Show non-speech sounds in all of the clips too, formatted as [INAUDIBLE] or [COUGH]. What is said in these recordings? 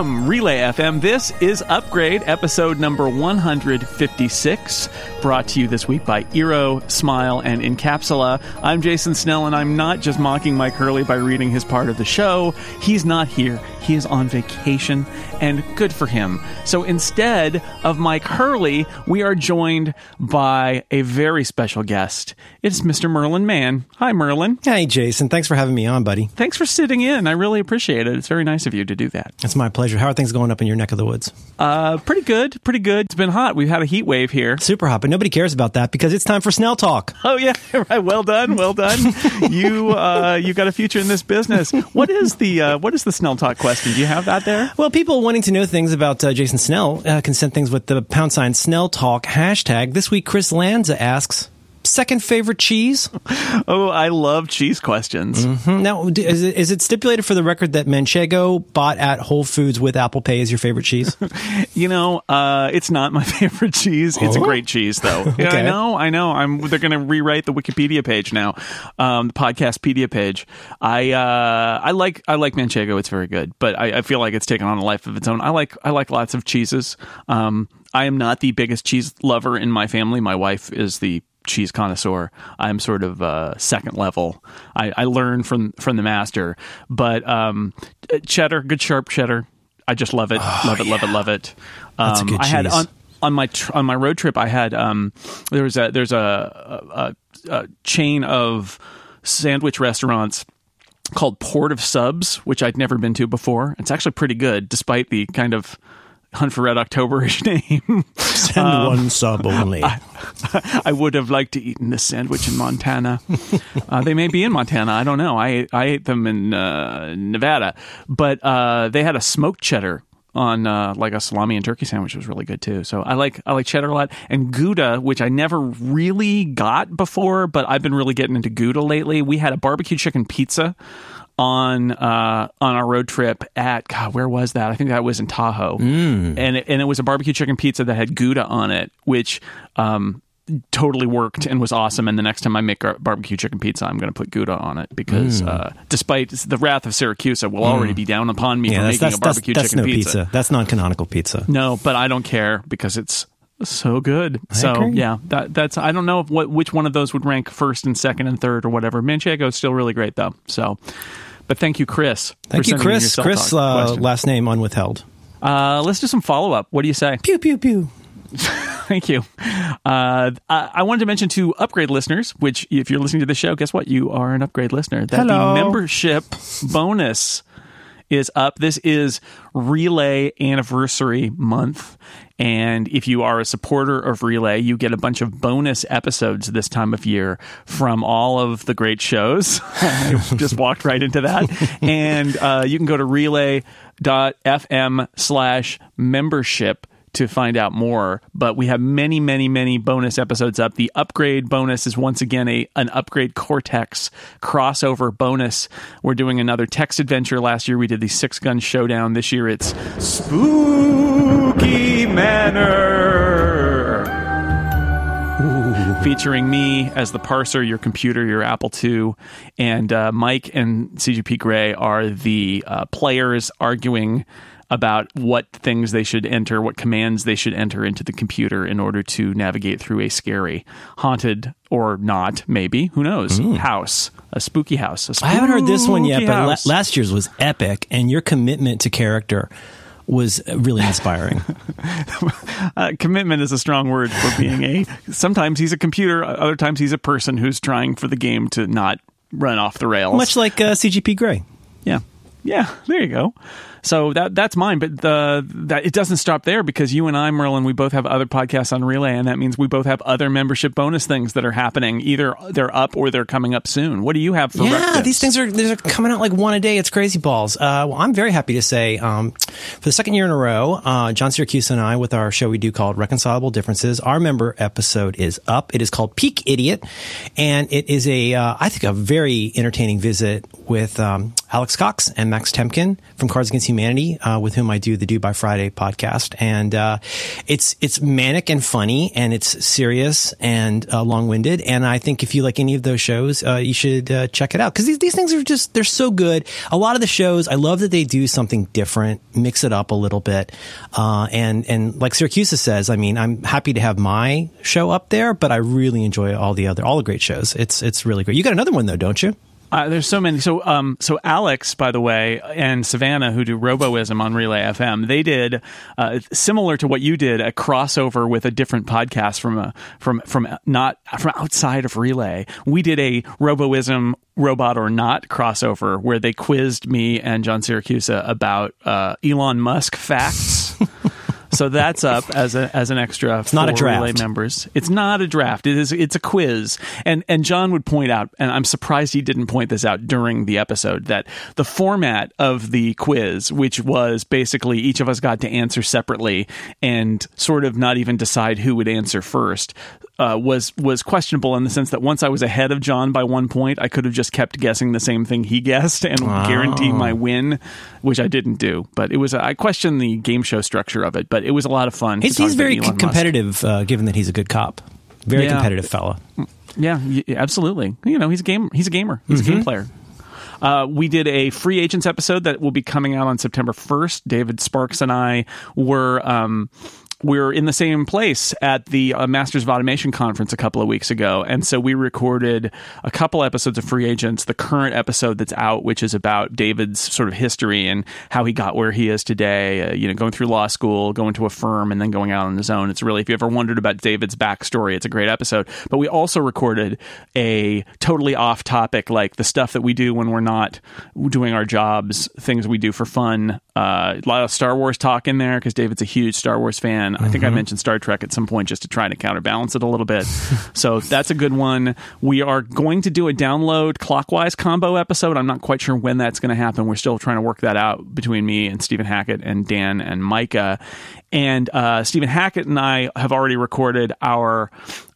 From Relay FM, this is Upgrade, episode number 156, brought to you this week by Eero, Smile, and Incapsula. I'm Jason Snell, and I'm not just mocking Myke Hurley by reading his part of the show. He's not here. He is on vacation, and good for him. So instead of Myke Hurley, we are joined by a very special guest. It's Mr. Merlin Mann. Hi, Merlin. Hey, Jason. Thanks for having me on, buddy. Thanks for sitting in. I really appreciate it. It's very nice of you to do that. It's my pleasure. How are things going up in your neck of the woods? Uh, pretty good. Pretty good. It's been hot. We've had a heat wave here. Super hot, but nobody cares about that because it's time for Snell Talk. [LAUGHS] Oh yeah, [LAUGHS] right. Well done, well done. [LAUGHS] you uh, you got a future in this business. What is the uh, what is the Snell Talk question? Do you have that there? Well, people wanting to know things about uh, Jason Snell uh, can send things with the pound sign Snell Talk hashtag. This week, Chris Lanza asks. Second favorite cheese? Oh, I love cheese questions. Mm-hmm. Now, is it, is it stipulated for the record that Manchego bought at Whole Foods with Apple Pay is your favorite cheese? [LAUGHS] You know, uh, it's not my [LAUGHS] favorite cheese. It's a Oh. great cheese, though. Yeah, I know, I know. I'm. They're going to rewrite the Wikipedia page now, um, the Podcastpedia page. I uh, I like I like Manchego. It's very good, but I, I feel like it's taken on a life of its own. I like I like lots of cheeses. Um, I am not the biggest cheese lover in my family. My wife is the cheese connoisseur. I'm sort of uh, second level. I, I learn from from the master, but um, cheddar, good sharp cheddar. I just love it, love it, love it, love it. Um, That's a good I had on on my tr- on my road trip. I had um, there was a there's a, a, a chain of sandwich restaurants called Port of Subs, which I'd never been to before. It's actually pretty good, despite the kind of Hunt for Red Octoberish [LAUGHS] name. Send one sub only. [LAUGHS] I would have liked to have eaten this sandwich in Montana. [LAUGHS] uh, they may be in Montana. I don't know. I I ate them in uh, Nevada, but uh, they had a smoked cheddar on uh, like a salami and turkey sandwich was really good too. So I like I like cheddar a lot and Gouda, which I never really got before, but I've been really getting into Gouda lately. We had a barbecue chicken pizza on uh, on our road trip at God, where was that? I think that was in Tahoe, and it, and it was a barbecue chicken pizza that had Gouda on it, which um, totally worked and was awesome. And the next time I make a barbecue chicken pizza, I'm going to put Gouda on it because uh, despite the wrath of Siracusa, will already be down upon me yeah, for that's, making that's, a barbecue that's chicken no pizza. pizza. That's non canonical pizza. No, but I don't care because it's so good. so agree. yeah, that that's I don't know if what which one of those would rank first and second and third or whatever. Manchego is still really great though. So, but thank you, Chris. Thank you, sending in your Chris. Chris, uh, last name unwithheld. Uh, let's do some follow up. What do you say? Pew, pew, pew. [LAUGHS] Thank you. Uh, I I wanted to mention to upgrade listeners, which if you're listening to the show, guess what? You are an upgrade listener. That Hello. the membership bonus is up. This is Relay Anniversary Month. And if you are a supporter of Relay, you get a bunch of bonus episodes this time of year from all of the great shows. [LAUGHS] Just walked right into that. And uh, you can go to relay.fm slash membership to find out more. But we have many, many, many bonus episodes up. The upgrade bonus is once again a an upgrade Cortex crossover bonus. We're doing another text adventure. Last year we did the six gun showdown. This year it's Spooky Manor featuring me as the parser, your computer, your Apple II, and uh, Myke and CGP Grey are the uh, players arguing about what things they should enter, what commands they should enter into the computer in order to navigate through a scary, haunted or not, maybe who knows, house, a spooky house. a I haven't heard this one yet, spooky but la- house. last year's was epic, and your commitment to character was really inspiring. [LAUGHS] uh, commitment is a strong word for being a. Sometimes he's a computer, other times he's a person who's trying for the game to not run off the rails. Much like uh, CGP Grey. Yeah. Yeah, there you go. So that that's mine, but the that it doesn't stop there because you and I, Merlin, we both have other podcasts on Relay, and that means we both have other membership bonus things that are happening. Either they're up or they're coming up soon. What do you have for? Yeah, these things are these are coming out like one a day. It's crazy balls. Uh, well, I'm very happy to say, um, for the second year in a row, uh, John Siracusa and I, with our show we do called Reconcilable Differences, our member episode is up. It is called Peak Idiot, and it is a uh, I think a very entertaining visit with um, Alex Cox and and Max Temkin from Cards Against Humanity, uh, with whom I do the Do by Friday podcast, and uh, it's it's manic and funny, and it's serious and uh, long winded. And I think if you like any of those shows, uh, you should uh, check it out because these these things are just they're so good. A lot of the shows, I love that they do something different, mix it up a little bit, uh, and and like Siracusa says, I mean, I'm happy to have my show up there, but I really enjoy all the other all the great shows. It's it's really great. You got another one though, don't you? Uh, there's so many. So, um, so Alex, by the way, and Savannah, who do Roboism on Relay FM, they did uh, similar to what you did, a crossover with a different podcast from a from from not from outside of Relay. We did a Roboism robot or not crossover where they quizzed me and John Siracusa about uh, Elon Musk facts. [LAUGHS] so that's up as a as an extra. It's not a draft. Relay members. It's not a draft. It is. It's a quiz. And and John would point out, and I'm surprised he didn't point this out during the episode that the format of the quiz, which was basically each of us got to answer separately and sort of not even decide who would answer first, uh, was was questionable in the sense that once I was ahead of John by one point, I could have just kept guessing the same thing he guessed and Wow. guarantee my win, which I didn't do. But it was I questioned the game show structure of it, but it was a lot of fun. He's, he's very c- competitive, uh, given that he's a good cop. Very Yeah. competitive fella. Yeah, absolutely. You know, he's a game. He's a gamer. He's Mm-hmm. a game player. Uh, we did a free agents episode that will be coming out on September 1st. David Sparks and I were um, we were in the same place at the uh, Masters of Automation conference a couple of weeks ago, and so we recorded a couple episodes of Free Agents. The current episode that's out, which is about David's sort of history and how he got where he is today. Uh, you know, going through law school, going to a firm, and then going out on his own. It's really, if you ever wondered about David's backstory, it's a great episode. But we also recorded a totally off topic, like the stuff that we do when we're not doing our jobs, things we do for fun. Uh, a lot of Star Wars talk in there because David's a huge Star Wars fan. I think I mentioned Star Trek at some point just to try to counterbalance it a little bit. [LAUGHS] so that's a good one. We are going to do a download clockwise combo episode. I'm not quite sure when that's going to happen. We're still trying to work that out between me and Stephen Hackett and Dan and Mikah. And uh, Stephen Hackett and I have already recorded our.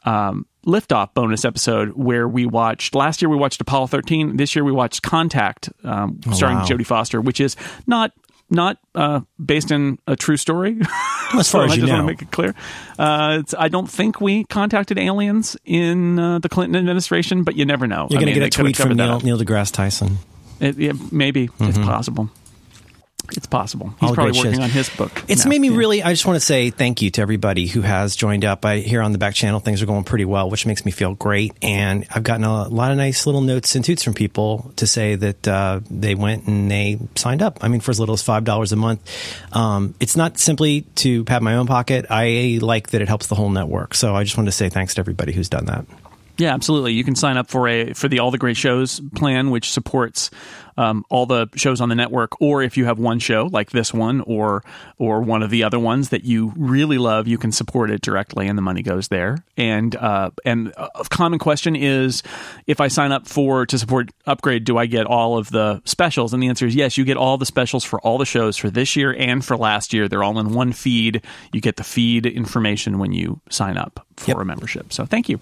Um, liftoff bonus episode where we watched last year we watched Apollo 13 this year we watched Contact um, starring wow. Jodie Foster which is not not uh, based in a true story [LAUGHS] As far So as I you just want know. to make it clear uh, it's, I don't think we contacted aliens in uh, the Clinton administration but you never know You're going to get a tweet from Neil. Neil deGrasse Tyson. It, yeah, maybe it's possible it's possible he's All probably working shows. on his book It's now. made me Yeah. really. I just want to say thank you to everybody who has joined up. I hear on the back channel things are going pretty well, which makes me feel great. And I've gotten a lot of nice little notes and toots from people to say that uh, they went and they signed up. I mean, for as little as five dollars a month. Um, it's not simply to pat my own pocket. I like that it helps the whole network. So I just wanted to say thanks to everybody who's done that. Yeah, absolutely. You can sign up for a for the All the Great Shows plan, which supports um, all the shows on the network. Or if you have one show like this one, or or one of the other ones that you really love, you can support it directly, and the money goes there. And uh, and a common question is, if I sign up for to support Upgrade, do I get all of the specials? And the answer is yes. You get all the specials for all the shows for this year and for last year. They're all in one feed. You get the feed information when you sign up for Yep. a membership. So thank you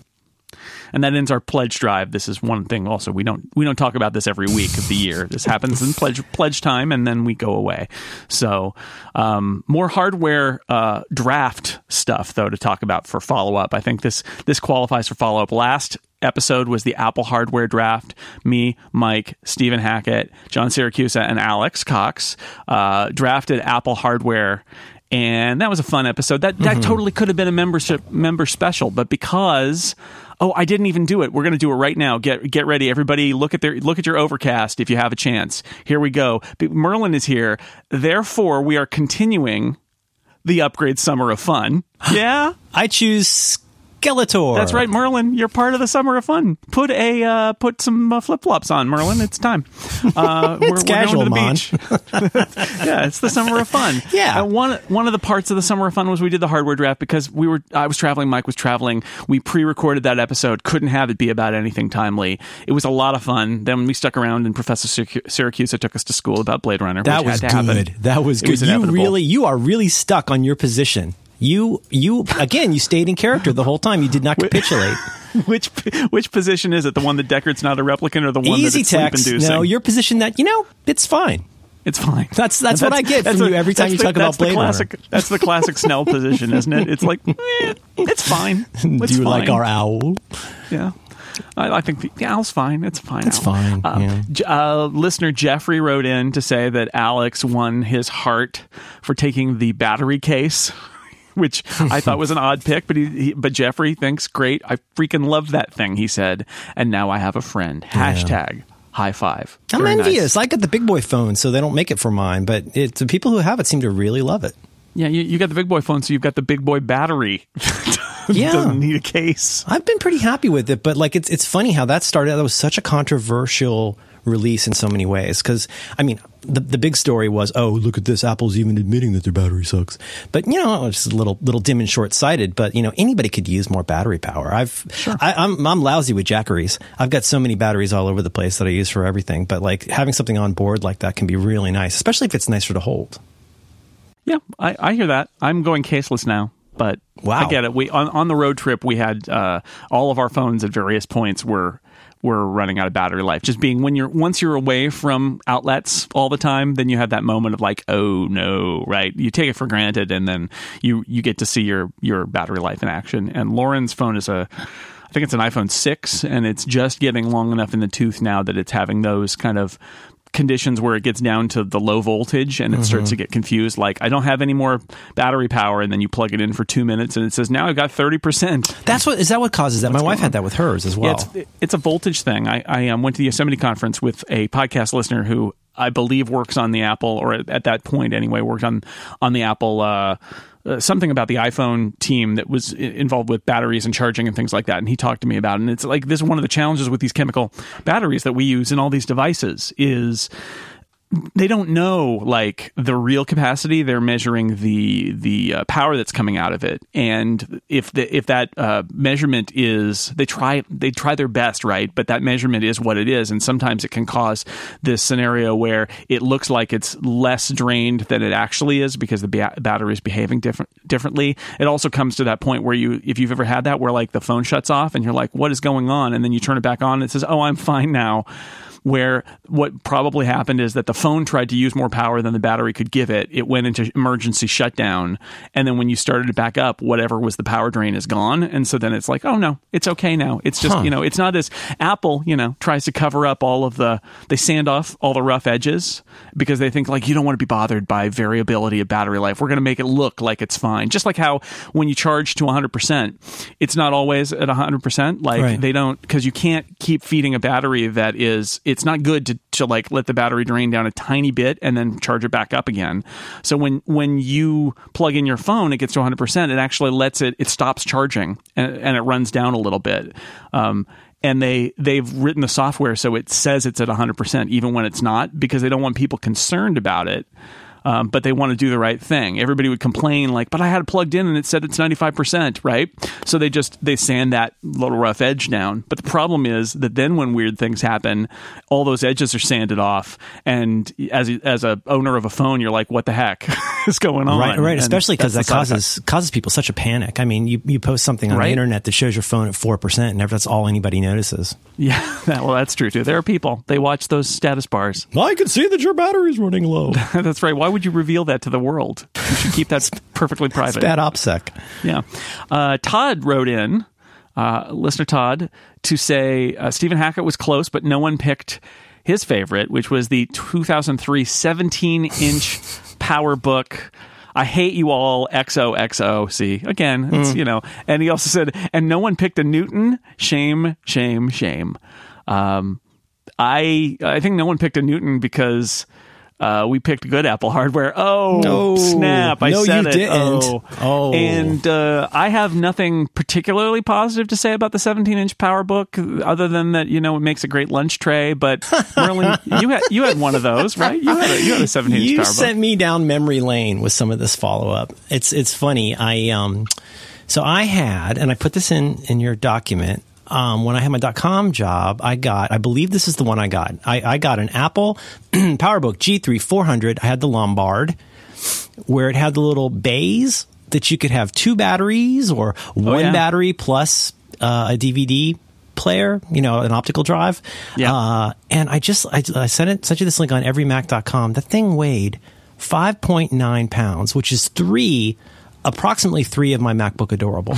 and that ends our pledge drive. This is one thing. Also, we don't we don't talk about this every week of the year. This happens in pledge pledge time, and then we go away. So, um, more hardware uh, draft stuff though to talk about for follow up. I think this this qualifies for follow up. Last episode was the Apple hardware draft. Me, Myke, Stephen Hackett, John Siracusa, and Alex Cox uh, drafted Apple hardware and that was a fun episode. That that mm-hmm. totally could have been a membership member special, but because oh, I didn't even do it. We're going to do it right now. Get get ready, everybody. Look at their look at your Overcast if you have a chance. Here we go. Merlin is here. Therefore, we are continuing the upgrade summer of fun. Yeah. I choose Skeletor. That's right, Merlin. You're part of the summer of fun. Put a uh, put some uh, flip flops on, Merlin. It's time. [LAUGHS] Uh, we're, we're casual, going to the beach. [LAUGHS] yeah, it's the summer of fun. [LAUGHS] Yeah. Uh, one one of the parts of the summer of fun was we did the hardware draft because we were I was traveling, Myke was traveling. We pre-recorded that episode. Couldn't have it be about anything timely. It was a lot of fun. Then we stuck around, and Professor Syrac- Siracusa took us to school about Blade Runner. That was to happen. good. That was It good. was you really, you are really stuck on your position. You, you again. You stayed in character the whole time. You did not capitulate. [LAUGHS] which which position is it? The one that Deckard's not a replicant, or the one Easy that it's sleep inducing? No, your position that you know it's fine. It's fine. That's that's, what I get from the- you every time you the- talk about Blade classic, That's the classic [LAUGHS] Snell position, isn't it? It's like, eh, it's fine. It's [LAUGHS] Do you like our owl? Yeah. I, I think the, the owl's fine. It's fine. It's owl. fine, Uh, yeah. J- uh, listener Jeffrey wrote in to say that Alex won his heart for taking the battery case, [LAUGHS] which I thought was an odd pick. But he, he, but Jeffrey thinks great. I freaking love that thing. He said, and now I have a friend. Hashtag high five. I'm Very nice. envious. I got the big boy phone, so they don't make it for mine. But it, the people who have it seem to really love it. Yeah, you, you got the big boy phone, so you've got the big boy battery. [LAUGHS] Yeah. doesn't need a case. I've been pretty happy with it, but like it's it's funny how that started. That was such a controversial release in so many ways. Because I mean, the the big story was, oh, look at this, Apple's even admitting that their battery sucks. But you know, it's a little little dim and short sighted. But you know, anybody could use more battery power. I've I, I'm I'm lousy with jackeries. I've got so many batteries all over the place that I use for everything. But like having something on board like that can be really nice, especially if it's nicer to hold. Yeah, I, I hear that. I'm going caseless now, but Wow. I get it. We on, on the road trip we had uh, all of our phones at various points were were running out of battery life. Just being when you're once you're away from outlets all the time, then you have that moment of like, oh no, right? You take it for granted, and then you you get to see your your battery life in action. And Lauren's phone is a I think it's an iPhone 6 and it's just getting long enough in the tooth now that it's having those kind of conditions where it gets down to the low voltage and it starts to get confused like I don't have any more battery power and then you plug it in for 2 minutes and it says now I've got 30%. That's what is that what causes that? My wife had that with hers as well. Yeah, it's, it's a voltage thing. I, I um, went to the Yosemite conference with a podcast listener who I believe works on the Apple, or at, at that point anyway, worked on on the Apple. Uh, uh, something about the iPhone team that was involved with batteries and charging and things like that, and he talked to me about it. And it's like this is one of the challenges with these chemical batteries that we use in all these devices is they don't know like the real capacity. They're measuring the the uh, power that's coming out of it. And if the if that uh, measurement is they try they try their best right? But that measurement is what it is. And sometimes it can cause this scenario where it looks like it's less drained than it actually is because the ba- battery is behaving different differently. It also comes to that point where you if you've ever had that where like the phone shuts off and you're like what is going on? And then you turn it back on and it says oh I'm fine now where what probably happened is that the phone tried to use more power than the battery could give it. It went into emergency shutdown. And then when you started it back up, whatever was the power drain is gone. And so then it's like, oh no, it's okay now. It's just, Huh. you know, it's not as Apple, you know, tries to cover up all of the, they sand off all the rough edges because they think like you don't want to be bothered by variability of battery life. We're going to make it look like it's fine. Just like how when you charge to 100%, it's not always at 100%. Like Right. they don't because you can't keep feeding a battery that is it's not good to, to like let the battery drain down a tiny bit and then charge it back up again. So when when you plug in your phone it gets to 100% it actually lets it it stops charging and, and it runs down a little bit. Um, and they they've written the software so it says it's at 100% even when it's not because they don't want people concerned about it um, but they want to do the right thing. Everybody would complain like, "But I had it plugged in and it said it's ninety five percent, right?" So they just they sand that little rough edge down. But the problem is that then when weird things happen, all those edges are sanded off, and as as a owner of a phone, you're like, "What the heck [LAUGHS] is going on?" Right, right. And Especially because that that's the side causes causes people such a panic. I mean, you, you post something on Right. the internet that shows your phone at four percent, and that's all anybody notices. Yeah, [LAUGHS] that, well, that's true too. There are people they watch those status bars. I can see that your battery's running low. [LAUGHS] that's right. Why would you reveal that to the world? You should keep that [LAUGHS] perfectly private. Bad OPSEC. Yeah. Uh, Todd wrote in, uh, listener Todd, to say uh, Stephen Hackett was close, but no one picked his favorite, which was the 2003 17 inch [LAUGHS] PowerBook. I hate you all, XOXO. See, again, it's, you know, and he also said, and no one picked a Newton. Shame, shame, shame. Um, I I think no one picked a Newton because uh, we picked good Apple hardware. Oh, No. snap! I No, said you it. didn't. Oh, Oh. and uh, I have nothing particularly positive to say about the 17-inch PowerBook, other than that you know it makes a great lunch tray. But [LAUGHS] Merlin, you had you had one of those, right? You had a, you had a 17-inch You PowerBook. sent me down memory lane with some of this follow up. It's it's funny. I um, so I had, and I put this in in your document. Um, when I had my .com job, I got, I believe this is the one I got. I, I got an Apple [CLEARS THROAT] PowerBook G3 400. I had the Lombard, where it had the little bays that you could have two batteries or one yeah. battery plus uh, a DVD player, you know, an optical drive. Yeah. Uh, and I just, I, I sent it, sent you this link on everymac.com. The thing weighed 5.9 pounds, which is three, approximately three of my MacBook Adorable.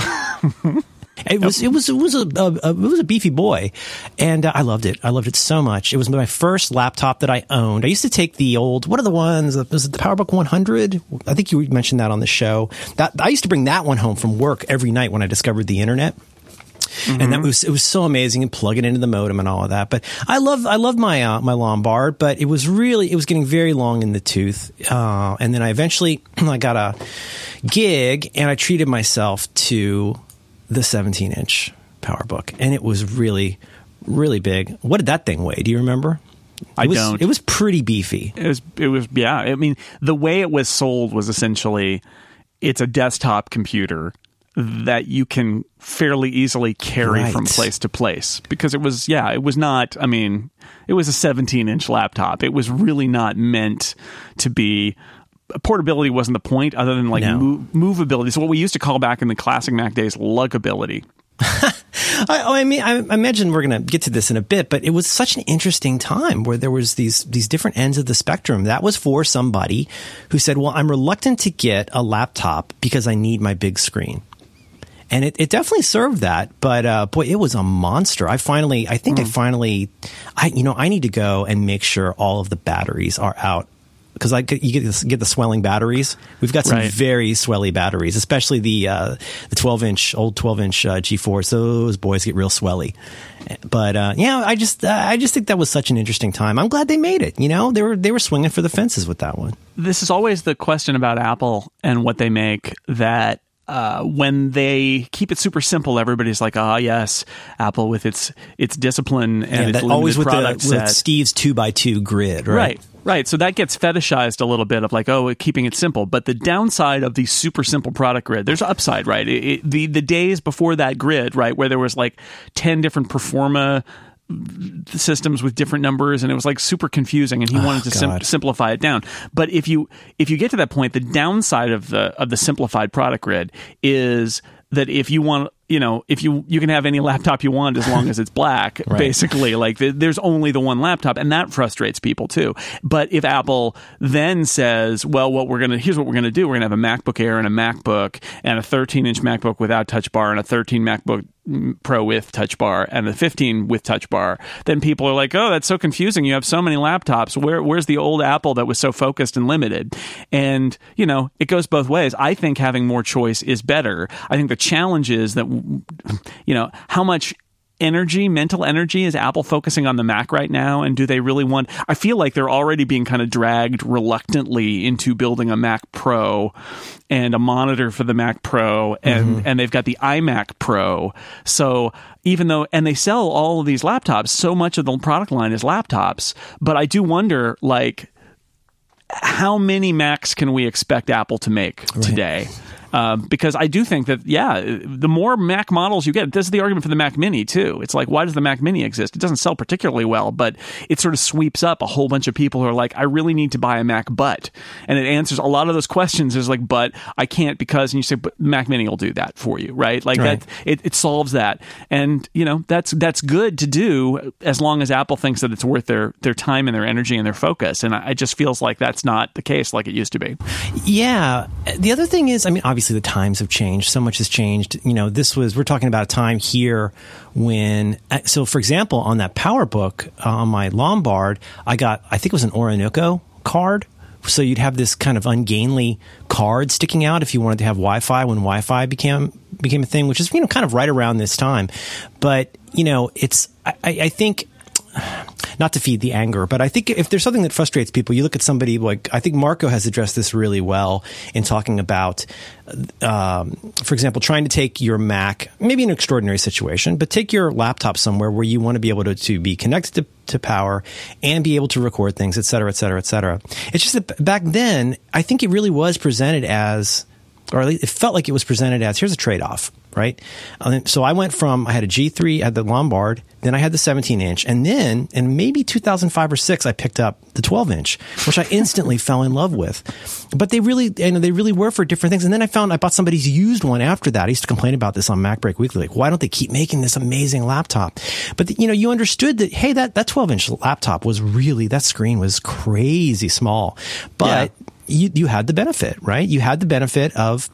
[LAUGHS] It was it was it was a, a, a, it was a beefy boy, and uh, I loved it. I loved it so much. It was my first laptop that I owned. I used to take the old what are the ones? Was it the PowerBook 100? I think you mentioned that on the show. That I used to bring that one home from work every night when I discovered the internet. Mm-hmm. and that was it was so amazing and plug it into the modem and all of that. But I love I love my uh, my Lombard, but it was really it was getting very long in the tooth. Uh, and then I eventually [CLEARS THROAT] I got a gig and I treated myself to the 17 inch PowerBook, and it was really really big. What did that thing weigh? Do you remember? I was, don't. It was pretty beefy. It was. It was. Yeah. I mean, the way it was sold was essentially, it's a desktop computer that you can fairly easily carry Right. from place to place because it was yeah it was not i mean it was a 17 inch laptop it was really not meant to be portability wasn't the point other than like No. move, movability so what we used to call back in the classic mac days luggability [LAUGHS] I, I mean, I, I imagine we're going to get to this in a bit, but it was such an interesting time where there was these these different ends of the spectrum. That was for somebody who said, "Well, I'm reluctant to get a laptop because I need my big screen." And it, it definitely served that, but uh, boy, it was a monster. I finally, I think I finally, I you know, I need to go and make sure all of the batteries are out because I get, you get this, get the swelling batteries. We've got some Right. very swelly batteries, especially the uh, the 12 inch old 12 inch uh, G4s. Those boys get real swelly. But uh, yeah, I just uh, I just think that was such an interesting time. I'm glad they made it. You know, they were they were swinging for the fences with that one. this is always the question about Apple and what they make that uh, when they keep it super simple, everybody's like, "Ah, yes, Apple with its its discipline and And its always with the with. Steve's two by two grid, right? Right. Right. So that gets fetishized a little bit of like, oh, keeping it simple. But the downside of the super simple product grid, there's upside, right? It, it- the the days before that grid, right, where there was like ten different performa systems with different numbers and it was like super confusing and he oh, wanted to sim- simplify it down. But if you if you get to that point the downside of the of the simplified product grid is that if you want you know if you you can have any laptop you want as long as it's black [LAUGHS] basically. Like th- there's only the one laptop and that frustrates people too. But if apple then says well what we're gonna here's what we're gonna do. We're gonna have a macbook air and a macbook and a 13 inch macbook without touch bar and a 13 macbook Pro with touch bar and the 15 with touch bar, then people are like, "Oh, that's so confusing. You have so many laptops. Where where's the old Apple that was so focused and limited?" And, you know, it goes both ways. I think having more choice is better. I think the challenge is that you know, how much energy, mental energy is Apple focusing on the Mac right now and do they really want I feel like they're already being kind of dragged reluctantly into building a Mac Pro and a monitor for the Mac Pro and mm-hmm. and they've got the iMac Pro. So even though and they sell all of these laptops, so much of the product line is laptops, but I do wonder like how many Macs can we expect Apple to make today? Um, because I do think that, yeah, the more Mac models you get, this is the argument for the Mac Mini too. It's like, why does the Mac Mini exist? It doesn't sell particularly well, but it sort of sweeps up a whole bunch of people who are like, I really need to buy a Mac, but, and it answers a lot of those questions. Is like, but I can't because, and you say, but Mac Mini will do that for you, right? Like Right. that, it, it solves that, and you know that's that's good to do as long as Apple thinks that it's worth their their time and their energy and their focus. And I, it just feels like that's not the case like it used to be. Yeah. The other thing is, I mean, obviously the times have changed. So much has changed. You know, this was, we're talking about a time here when, uh, so for example, on that PowerBook uh, on my Lombard, I got, I think it was an Orinoco card. So you'd have this kind of ungainly card sticking out if you wanted to have Wi-Fi when Wi-Fi became became a thing, which is you know kind of right around this time. But you know, it's I I think not to feed the anger, but I think if there's something that frustrates people, you look at somebody like I think Marco has addressed this really well in talking about, um, for example, trying to take your Mac, maybe an extraordinary situation, but take your laptop somewhere where you want to be able to, to be connected to, to power and be able to record things, et cetera, et cetera, et cetera. It's just that back then, I think it really was presented as or at least it felt like it was presented as here's a trade off. Right? Uh, so I went from I had a G3, I had the Lombard, then I had the 17 inch, and then in maybe 2005 or six, I picked up the 12 inch, which I instantly [LAUGHS] fell in love with. But they really, you know, they really were for different things. And then I found I bought somebody's used one after that. I used to complain about this on MacBreak Weekly, like why don't they keep making this amazing laptop? But you know, you understood that hey, that that 12 inch laptop was really that screen was crazy small, but yeah. you you had the benefit, right? You had the benefit of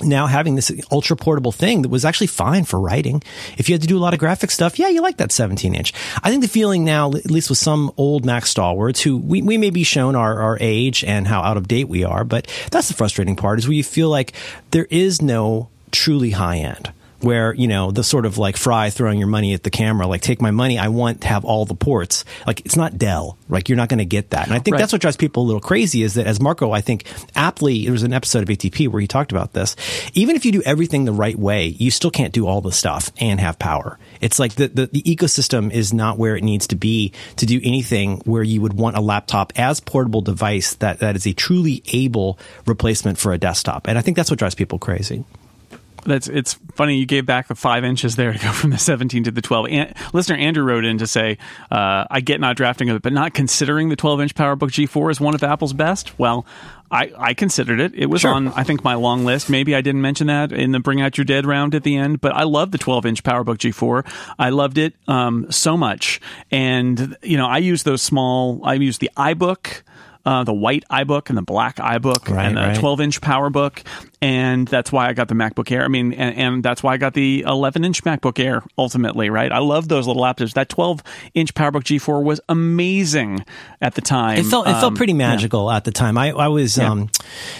now having this ultra portable thing that was actually fine for writing. If you had to do a lot of graphic stuff, yeah, you like that 17 inch. I think the feeling now, at least with some old Mac stalwarts who we, we may be shown our, our age and how out of date we are, but that's the frustrating part is where you feel like there is no truly high end where you know the sort of like fry throwing your money at the camera like take my money i want to have all the ports. Like it's not dell. Like you're not going to get that. And i think right. that's what drives people a little crazy is that as marco i think aptly there was an episode of atp where he talked about this. Even if you do everything the right way you still can't do all the stuff and have power. It's like the, the, the ecosystem is not where it needs to be to do anything where you would want a laptop as portable device that, that is a truly able replacement for a desktop. And i think that's what drives people crazy that's it's funny you gave back the five inches there to go from the 17 to the 12 An- listener andrew wrote in to say uh, i get not drafting of it but not considering the 12 inch powerbook g4 as one of apple's best well I, I considered it. It was sure. on, I think, my long list. Maybe I didn't mention that in the Bring Out Your Dead round at the end, but I love the 12 inch PowerBook G4. I loved it um, so much. And, you know, I use those small, I use the iBook uh, the white iBook and the black iBook right, and the right. 12 inch PowerBook. And that's why I got the MacBook Air. I mean, and, and that's why I got the 11 inch MacBook Air ultimately, right? I love those little laptops. That 12 inch PowerBook G4 was amazing at the time. It felt, it felt um, pretty magical yeah. at the time. I, I was yeah. um,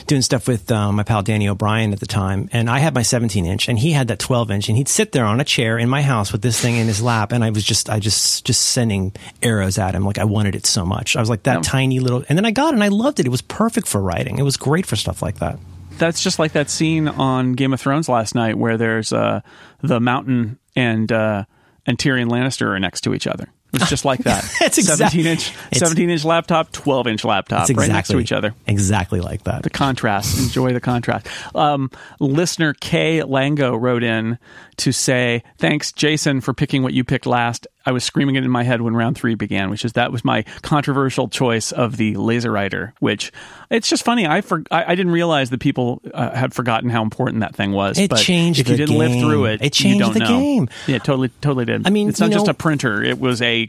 doing stuff with um, my pal Danny O'Brien at the time, and I had my 17 inch, and he had that 12 inch, and he'd sit there on a chair in my house with this thing in his lap, and I was just, I just, just sending arrows at him. Like I wanted it so much. I was like that yeah. tiny little, and then I got it and I loved it. It was perfect for writing. It was great for stuff like that. That's just like that scene on Game of Thrones last night where there's uh, the mountain and uh, and Tyrion Lannister are next to each other. It's just like that. [LAUGHS] it's exactly 17 inch, 17 inch laptop, 12 inch laptop, exactly, right next to each other. Exactly like that. The contrast. Enjoy the contrast. Um, listener K Lango wrote in to say, "Thanks, Jason, for picking what you picked last. I was screaming it in my head when round three began, which is that was my controversial choice of the LaserWriter. Which it's just funny. I for, I, I didn't realize that people uh, had forgotten how important that thing was. It but changed. If you didn't game. live through it, it changed you don't the know. game. Yeah, totally, totally did. I mean, it's not know, just a printer. It was a.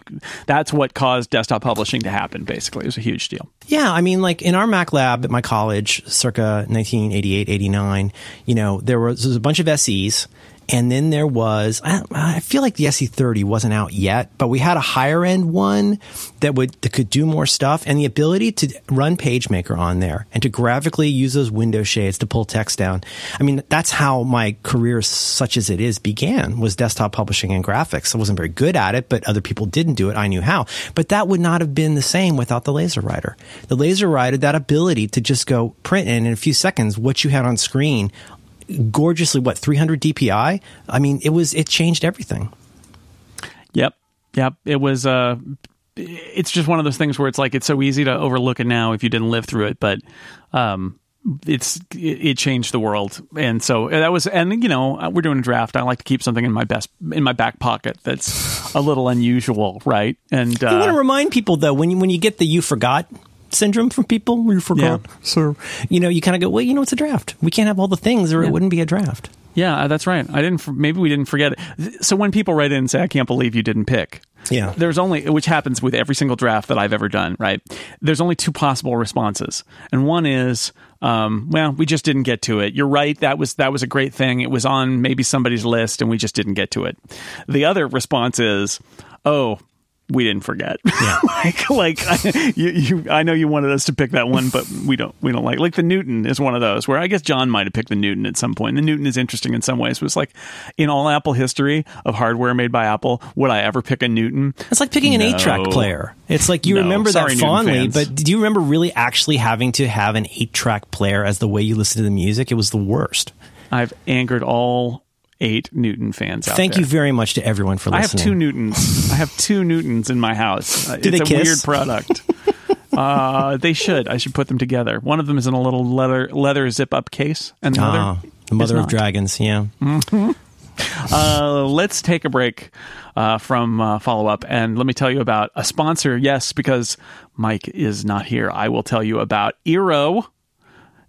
That's what caused desktop publishing to happen. Basically, it was a huge deal. Yeah, I mean, like in our Mac lab at my college, circa 1988, 89, you know, there was, there was a bunch of SEs and then there was, I, I, feel like the SE30 wasn't out yet, but we had a higher end one that would, that could do more stuff and the ability to run PageMaker on there and to graphically use those window shades to pull text down. I mean, that's how my career, such as it is, began was desktop publishing and graphics. I wasn't very good at it, but other people didn't do it. I knew how, but that would not have been the same without the laser writer. The laser writer, that ability to just go print in, in a few seconds what you had on screen gorgeously what 300 DPI. I mean, it was it changed everything. Yep, yep. It was. Uh, it's just one of those things where it's like it's so easy to overlook it now if you didn't live through it, but um, it's it, changed the world, and so that was. And you know, we're doing a draft. I like to keep something in my best in my back pocket that's a little unusual, right? And uh, you want to remind people though when you, when you get the you forgot syndrome from people. you forgot. Yeah. So, you know, you kind of go, well, you know, it's a draft. We can't have all the things or yeah. it wouldn't be a draft. Yeah, uh, that's right. I didn't. Maybe we didn't forget it. So when people write in and say, "I can't believe you didn't pick," yeah, there's only which happens with every single draft that I've ever done. Right? There's only two possible responses, and one is, um, "Well, we just didn't get to it." You're right. That was that was a great thing. It was on maybe somebody's list, and we just didn't get to it. The other response is, "Oh, we didn't forget. [LAUGHS] Yeah. like, like I, you, you, I know you wanted us to pick that one, but we don't, we don't like. Like the Newton is one of those where I guess John might have picked the Newton at some point. The Newton is interesting in some ways. But it's like in all Apple history of hardware made by Apple, would I ever pick a Newton? It's like picking no. an eight-track player. It's like you no. remember Sorry, that fondly, but do you remember really actually having to have an eight-track player as the way you listen to the music? It was the worst. I've angered all eight Newton fans out Thank there. you very much to everyone for listening. I have two Newtons. I have two Newtons in my house. [LAUGHS] Do it's they a kiss? weird product. [LAUGHS] uh, they should. I should put them together. One of them is in a little leather leather zip up case, and the ah, other the mother of not. dragons. Yeah. Mm-hmm. Uh, let's take a break uh, from uh, follow up and let me tell you about a sponsor. Yes, because Myke is not here. I will tell you about Eero.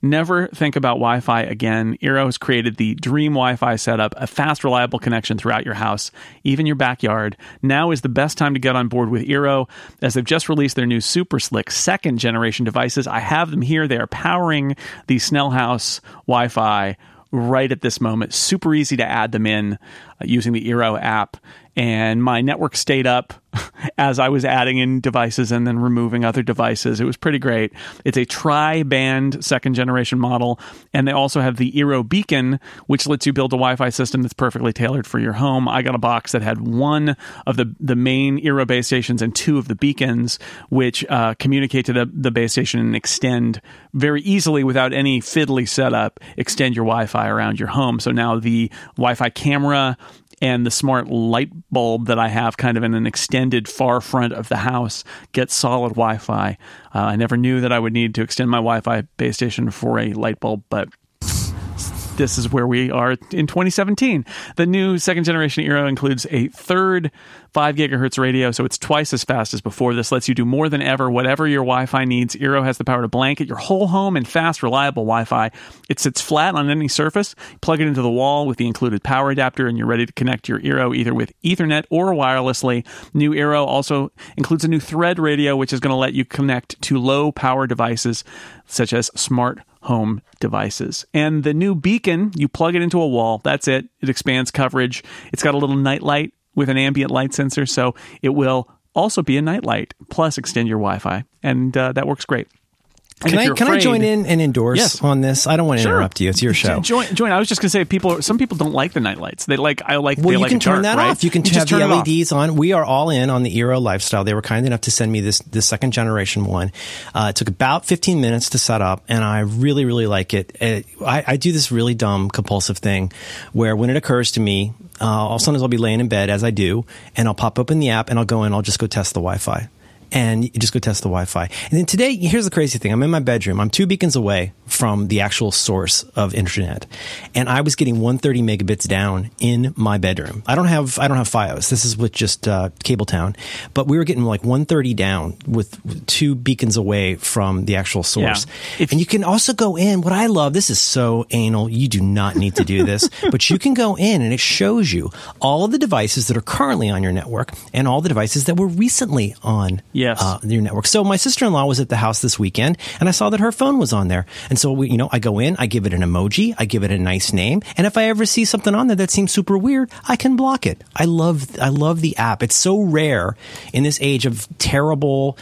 Never think about Wi Fi again. Eero has created the dream Wi Fi setup, a fast, reliable connection throughout your house, even your backyard. Now is the best time to get on board with Eero as they've just released their new super slick second generation devices. I have them here. They are powering the Snell House Wi Fi right at this moment. Super easy to add them in using the Eero app and my network stayed up [LAUGHS] as I was adding in devices and then removing other devices. It was pretty great. It's a tri band second generation model, and they also have the Eero Beacon, which lets you build a Wi Fi system that's perfectly tailored for your home. I got a box that had one of the, the main Eero base stations and two of the beacons, which uh, communicate to the, the base station and extend very easily without any fiddly setup, extend your Wi Fi around your home. So now the Wi Fi camera and the smart light bulb that I have kind of in an extended far front of the house gets solid Wi Fi. Uh, I never knew that I would need to extend my Wi Fi base station for a light bulb, but this is where we are in 2017. The new second generation Eero includes a third 5 gigahertz radio, so it's twice as fast as before. This lets you do more than ever, whatever your Wi Fi needs. Eero has the power to blanket your whole home in fast, reliable Wi Fi. It sits flat on any surface. Plug it into the wall with the included power adapter, and you're ready to connect your Eero either with Ethernet or wirelessly. New Eero also includes a new thread radio, which is going to let you connect to low power devices such as smart home devices. And the new beacon, you plug it into a wall. That's it. It expands coverage. It's got a little night light with an ambient light sensor, so it will also be a night light plus extend your Wi-Fi, and uh, that works great. And can I can afraid, I join in and endorse yes. on this? I don't want to sure. interrupt you. It's your show. Join, join. I was just going to say, people. Some people don't like the night lights. They like. I like. Well, you like can turn dark, that right? off. You can you have the LEDs on. We are all in on the Eero lifestyle. They were kind enough to send me this this second generation one. Uh, it took about 15 minutes to set up, and I really really like it. it I, I, do this really dumb compulsive thing where when it occurs to me, uh, sometimes I'll be laying in bed as I do, and I'll pop open the app and I'll go in. I'll just go test the Wi-Fi and you just go test the Wi-Fi. And then today, here's the crazy thing: I'm in my bedroom. I'm two beacons away from the actual source of internet, and I was getting 130 megabits down in my bedroom. I don't have I don't have FiOS. This is with just uh, Cabletown, but we were getting like 130 down with, two beacons away from the actual source. Yeah. If, and you can also go in. What I love, this is so anal. You do not need to do this, [LAUGHS] but you can go in and it shows you all of the devices that are currently on your network and all the devices that were recently on yes. Uh, your network. So my sister-in-law was at the house this weekend and I saw that her phone was on there. And so we, you know, I go in, I give it an emoji, I give it a nice name. And if I ever see something on there that seems super weird, I can block it. I love, I love the app. It's so rare in this age of terrible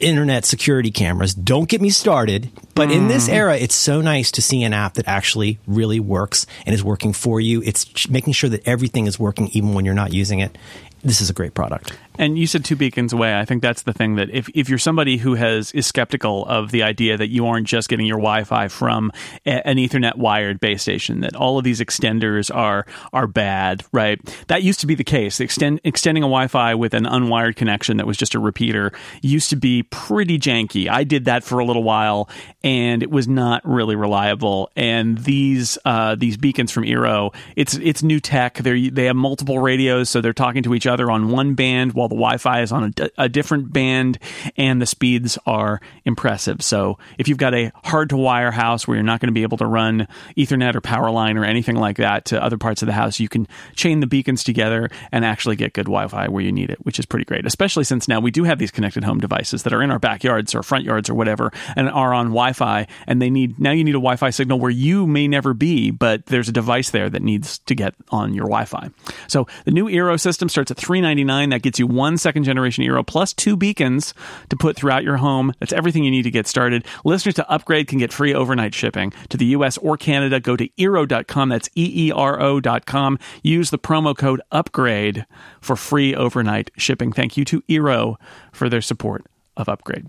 internet security cameras. Don't get me started. But mm. in this mm. era, it's so nice to see an app that actually really works and is working for you. It's making sure that everything is working even when you're not using it. This is a great product. And you said two beacons away. I think that's the thing that if, if you're somebody who has is skeptical of the idea that you aren't just getting your Wi-Fi from a, an Ethernet wired base station, that all of these extenders are are bad, right? That used to be the case. Extend, extending a Wi-Fi with an unwired connection that was just a repeater used to be pretty janky. I did that for a little while, and it was not really reliable. And these uh, these beacons from Eero, it's it's new tech. They they have multiple radios, so they're talking to each other on one band while the Wi-Fi is on a, a different band, and the speeds are impressive. So if you've got a hard to wire house where you're not going to be able to run Ethernet or power line or anything like that to other parts of the house, you can chain the beacons together and actually get good Wi-Fi where you need it, which is pretty great. Especially since now we do have these connected home devices that are in our backyards or front yards or whatever, and are on Wi-Fi, and they need now you need a Wi-Fi signal where you may never be, but there's a device there that needs to get on your Wi-Fi. So the new Eero system starts at 399. That gets you one second generation Eero plus two beacons to put throughout your home. That's everything you need to get started. Listeners to upgrade can get free overnight shipping to the US or Canada. Go to Eero.com. That's E E R O.com. Use the promo code upgrade for free overnight shipping. Thank you to Eero for their support of upgrade.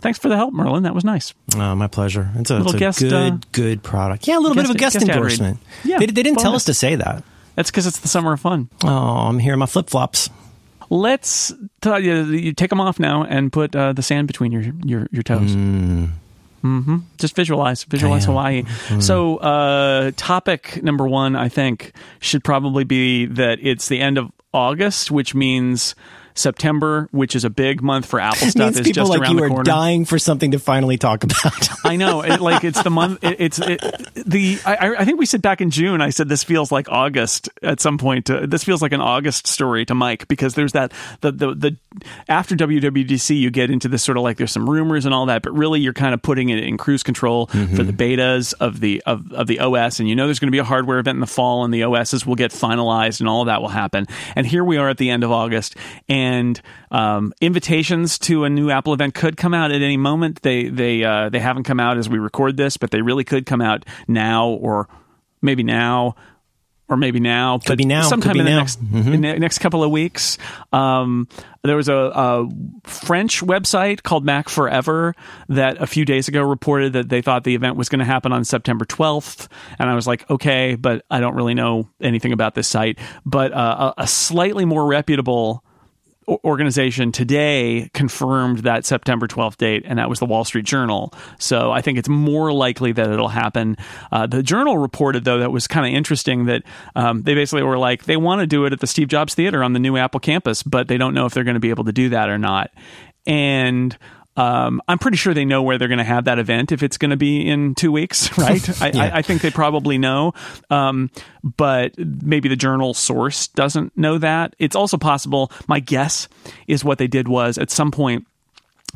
Thanks for the help, Merlin. That was nice. Oh, my pleasure. It's a, little it's a guest, good, uh, good product. Yeah, a little guest, bit of a guest, guest endorsement. Yeah, they, they didn't bonus. tell us to say that. That's because it's the summer of fun. Oh, I'm here in my flip flops. Let's tell you, take them off now and put uh, the sand between your your, your toes. Mm. Mm-hmm. just visualize, visualize Yeah. Hawaii. So, uh, topic number one, I think, should probably be that it's the end of August, which means September, which is a big month for Apple [LAUGHS] stuff, is just like around you the are corner. dying for something to finally talk about. [LAUGHS] I know, it, like it's the month. It, it's it, the. I, I think we said back in June. I said this feels like August at some point. Uh, this feels like an August story to Myke because there's that the the the after WWDC you get into this sort of like there's some rumors and all that, but really you're kind of putting it in cruise control for the betas of the of of the OS, and you know there's going to be a hardware event in the fall, and the OSs will get finalized, and all of that will happen. And here we are at the end of August, and um, invitations to a new Apple event could come out at any moment. They they uh, they haven't come out as we record this, but they really could come out now or maybe now. Or maybe now, but be now, sometime in the now. next in the next couple of weeks. Um, there was a, a French website called Mac4Ever that a few days ago reported that they thought the event was going to happen on September 12th, and I was like, okay, but I don't really know anything about this site. But uh, a, a slightly more reputable organization today confirmed that September 12th date, and that was the Wall Street Journal. So I think it's more likely that it'll happen. Uh, the Journal reported, though, that was kind of interesting that um, they basically were like, they want to do it at the Steve Jobs Theater on the new Apple campus, but they don't know if they're going to be able to do that or not. And um, I'm pretty sure they know where they're going to have that event if it's going to be in two weeks, [LAUGHS] right? [LAUGHS] I, I, I think they probably know, um, but maybe the journal source doesn't know that. It's also possible. My guess is what they did was at some point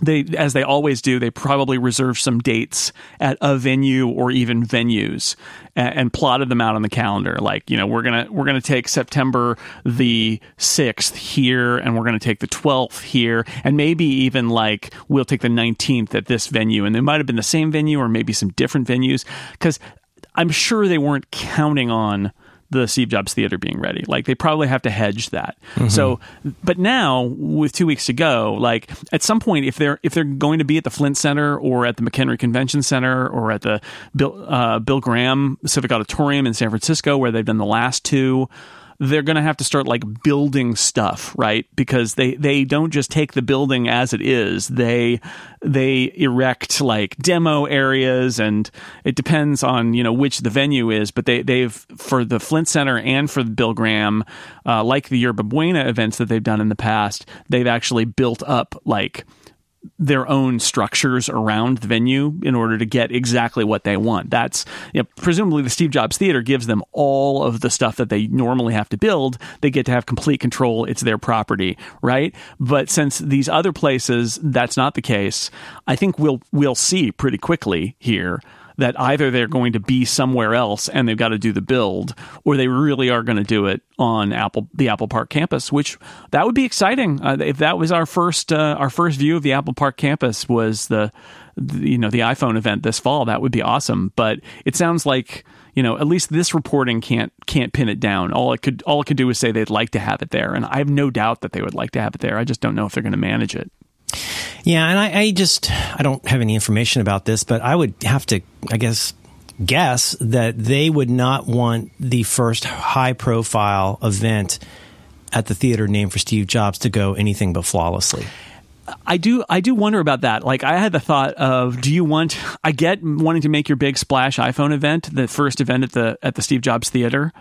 they as they always do they probably reserved some dates at a venue or even venues and, and plotted them out on the calendar. Like you know we're gonna we're gonna take september the 6th here and we're gonna take the 12th here and maybe even like we'll take the 19th at this venue and they might have been the same venue or maybe some different venues because i'm sure they weren't counting on the Steve Jobs Theater being ready. Like they probably have to hedge that. So, but now with two weeks to go, like at some point, if they're if they're going to be at the Flint Center or at the McEnery Convention Center or at the Bill uh, Bill Graham Civic Auditorium in San Francisco, where they've done the last two. They're going to have to start like building stuff, right? Because they they don't just take the building as it is. They they erect like demo areas, and it depends on you know which the venue is. But they they've for the Flint Center and for the Bill Graham, uh, like the Yerba Buena events that they've done in the past, they've actually built up like their own structures around the venue in order to get exactly what they want. That's you know, presumably the Steve Jobs Theater gives them all of the stuff that they normally have to build. They get to have complete control. It's their property, right? But since these other places that's not the case, I think we'll we'll see pretty quickly here that either they're going to be somewhere else and they've got to do the build, or they really are going to do it on Apple the Apple Park campus, which that would be exciting. Uh, if that was our first uh, our first view of the Apple Park campus was the, the you know the iPhone event this fall, that would be awesome. But it sounds like you know at least this reporting can't can't pin it down. All it could all it could do is say they'd like to have it there, and I have no doubt that they would like to have it there. I just don't know if they're going to manage it. Yeah, and I, I just I don't have any information about this, but I would have to, I guess, guess that they would not want the first high profile event at the theater named for Steve Jobs to go anything but flawlessly. I do I do wonder about that. Like I had the thought of do you want I get wanting to make your big splash iPhone event, the first event at the at the Steve Jobs Theater.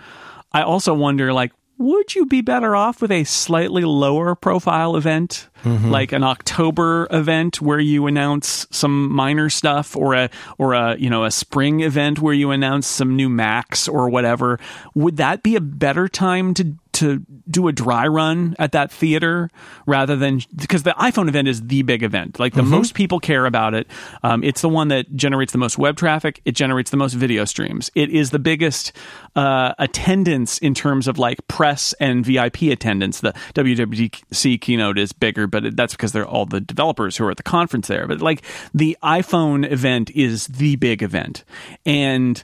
I also wonder like would you be better off with a slightly lower profile event, mm-hmm. like an October event where you announce some minor stuff, or a or a you know a spring event where you announce some new Macs or whatever? Would that be a better time to to do a dry run at that theater rather than because the iPhone event is the big event. Like the most people care about it. Um, it's the one that generates the most web traffic. It generates the most video streams. It is the biggest uh, attendance in terms of like press and VIP attendance. The WWDC keynote is bigger, but it, that's because they're all the developers who are at the conference there. But like the iPhone event is the big event, and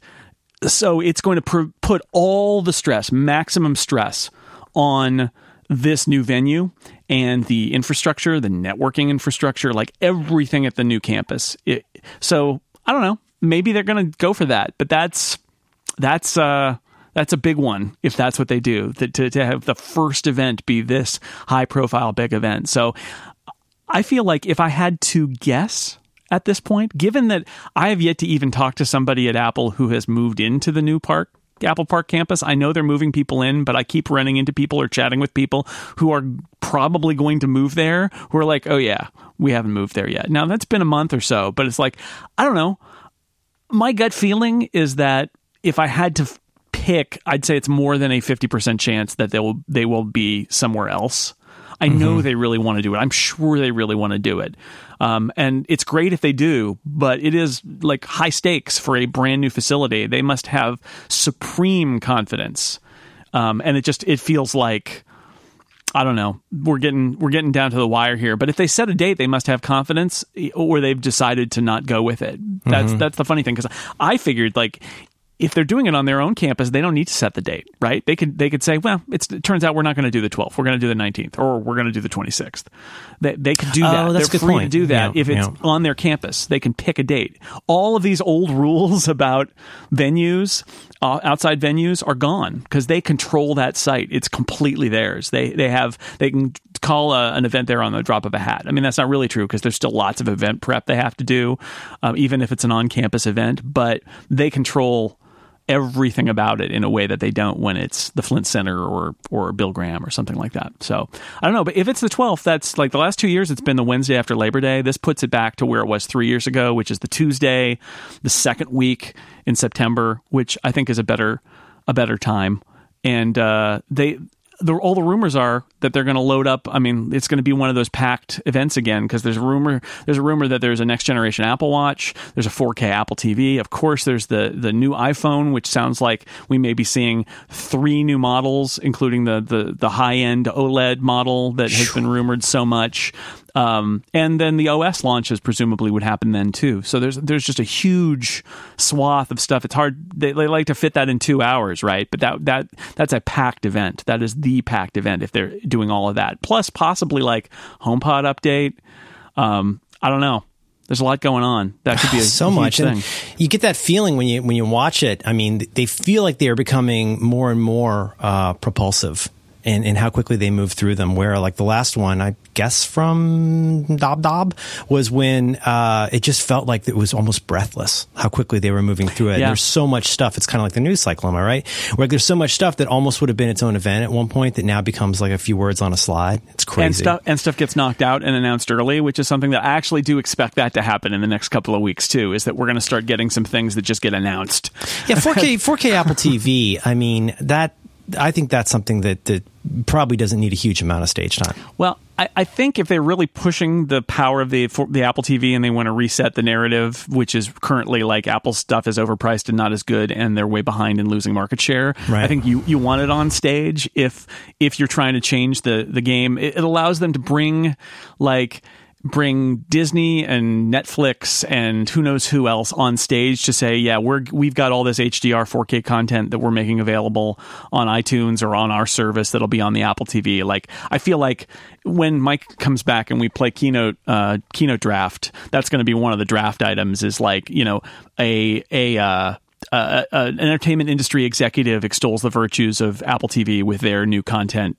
so it's going to pr- put all the stress, maximum stress, on this new venue and the infrastructure, the networking infrastructure, like everything at the new campus. It, so I don't know. Maybe they're going to go for that, but that's that's uh, that's a big one if that's what they do. That to, to have the first event be this high profile big event. So I feel like if I had to guess at this point, given that I have yet to even talk to somebody at Apple who has moved into the new park Apple Park campus. I know they're moving people in, but I keep running into people or chatting with people who are probably going to move there who are like, oh, yeah, we haven't moved there yet. Now, that's been a month or so, but it's like, I don't know. My gut feeling is that if I had to pick, I'd say it's more than a 50% chance that they will, they will be somewhere else. I know mm-hmm. they really want to do it. I'm sure they really want to do it. Um, and it's great if they do, but it is like high stakes for a brand new facility. They must have supreme confidence. Um, and it just, it feels like, I don't know. We're getting we're getting down to the wire here. But if they set a date, they must have confidence, or they've decided to not go with it. That's mm-hmm. that's the funny thing because I figured like if they're doing it on their own campus, they don't need to set the date, right? They could they could say, well, it turns out we're not going to do the 12th, we're going to do the 19th, or we're going to do the 26th. They, they could do that. Oh, that's they're free point. to do that yeah, if it's yeah. on their campus. They can pick a date. All of these old [LAUGHS] rules about venues, uh, outside venues, are gone because they control that site. It's completely theirs. They they have they can call a, an event there on the drop of a hat. I mean, that's not really true because there's still lots of event prep they have to do, um, even if it's an on-campus event. But they control everything about it in a way that they don't when it's the Flint Center or or Bill Graham or something like that. So I don't know, but if it's the 12th, that's like the last two years. It's been the Wednesday after Labor Day. This puts it back to where it was three years ago, which is the Tuesday, the second week in September, which I think is a better a better time. And uh, they the, all the rumors are that they're going to load up. I mean, it's going to be one of those packed events again because there's a rumor. There's a rumor that there's a next generation Apple Watch. There's a 4K Apple TV. Of course, there's the the new iPhone, which sounds like we may be seeing three new models, including the the the high end OLED model that has been rumored so much. Um, and then the OS launches presumably would happen then too. So there's there's just a huge swath of stuff. It's hard. They, they like to fit that in two hours, right? But that that that's a packed event. That is the packed event if they're doing all of that. Plus possibly like HomePod update. Um, I don't know. There's a lot going on. That could be a, [LAUGHS] so much. Thing. And you get that feeling when you when you watch it. I mean, they feel like they are becoming more and more uh, propulsive and, and how quickly they move through them. Where like the last one, I guess from Dub Dub was when uh, it just felt like it was almost breathless how quickly they were moving through it. Yeah. There's so much stuff. It's kind of like the news cycle, am I right? Where there's so much stuff that almost would have been its own event at one point that now becomes like a few words on a slide. It's crazy. And stuff and stuff gets knocked out and announced early, which is something that I actually do expect that to happen in the next couple of weeks too. Is that we're going to start getting some things that just get announced. Yeah, 4K 4K [LAUGHS] Apple TV. I mean that I think that's something that, that probably doesn't need a huge amount of stage time. Well, I, I think if they're really pushing the power of the the Apple TV and they want to reset the narrative, which is currently like Apple stuff is overpriced and not as good, and they're way behind and losing market share. Right. I think you, you want it on stage if if you're trying to change the the game. It, it allows them to bring like bring Disney and Netflix and who knows who else on stage to say, yeah, we're we've got all this HDR 4K content that we're making available on iTunes or on our service that'll be on the Apple TV. Like I feel like when Myke comes back and we play keynote uh, keynote draft, that's going to be one of the draft items. Is like you know a a uh, uh, an entertainment industry executive extols the virtues of Apple TV with their new content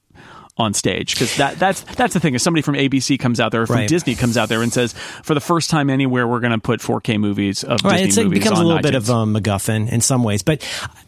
on stage because that that's that's the thing. If somebody from ABC comes out there, or from right. Disney comes out there and says, for the first time anywhere, we're going to put 4K movies of right. Disney it's, movies. It becomes a little iTunes. bit of a MacGuffin in some ways, but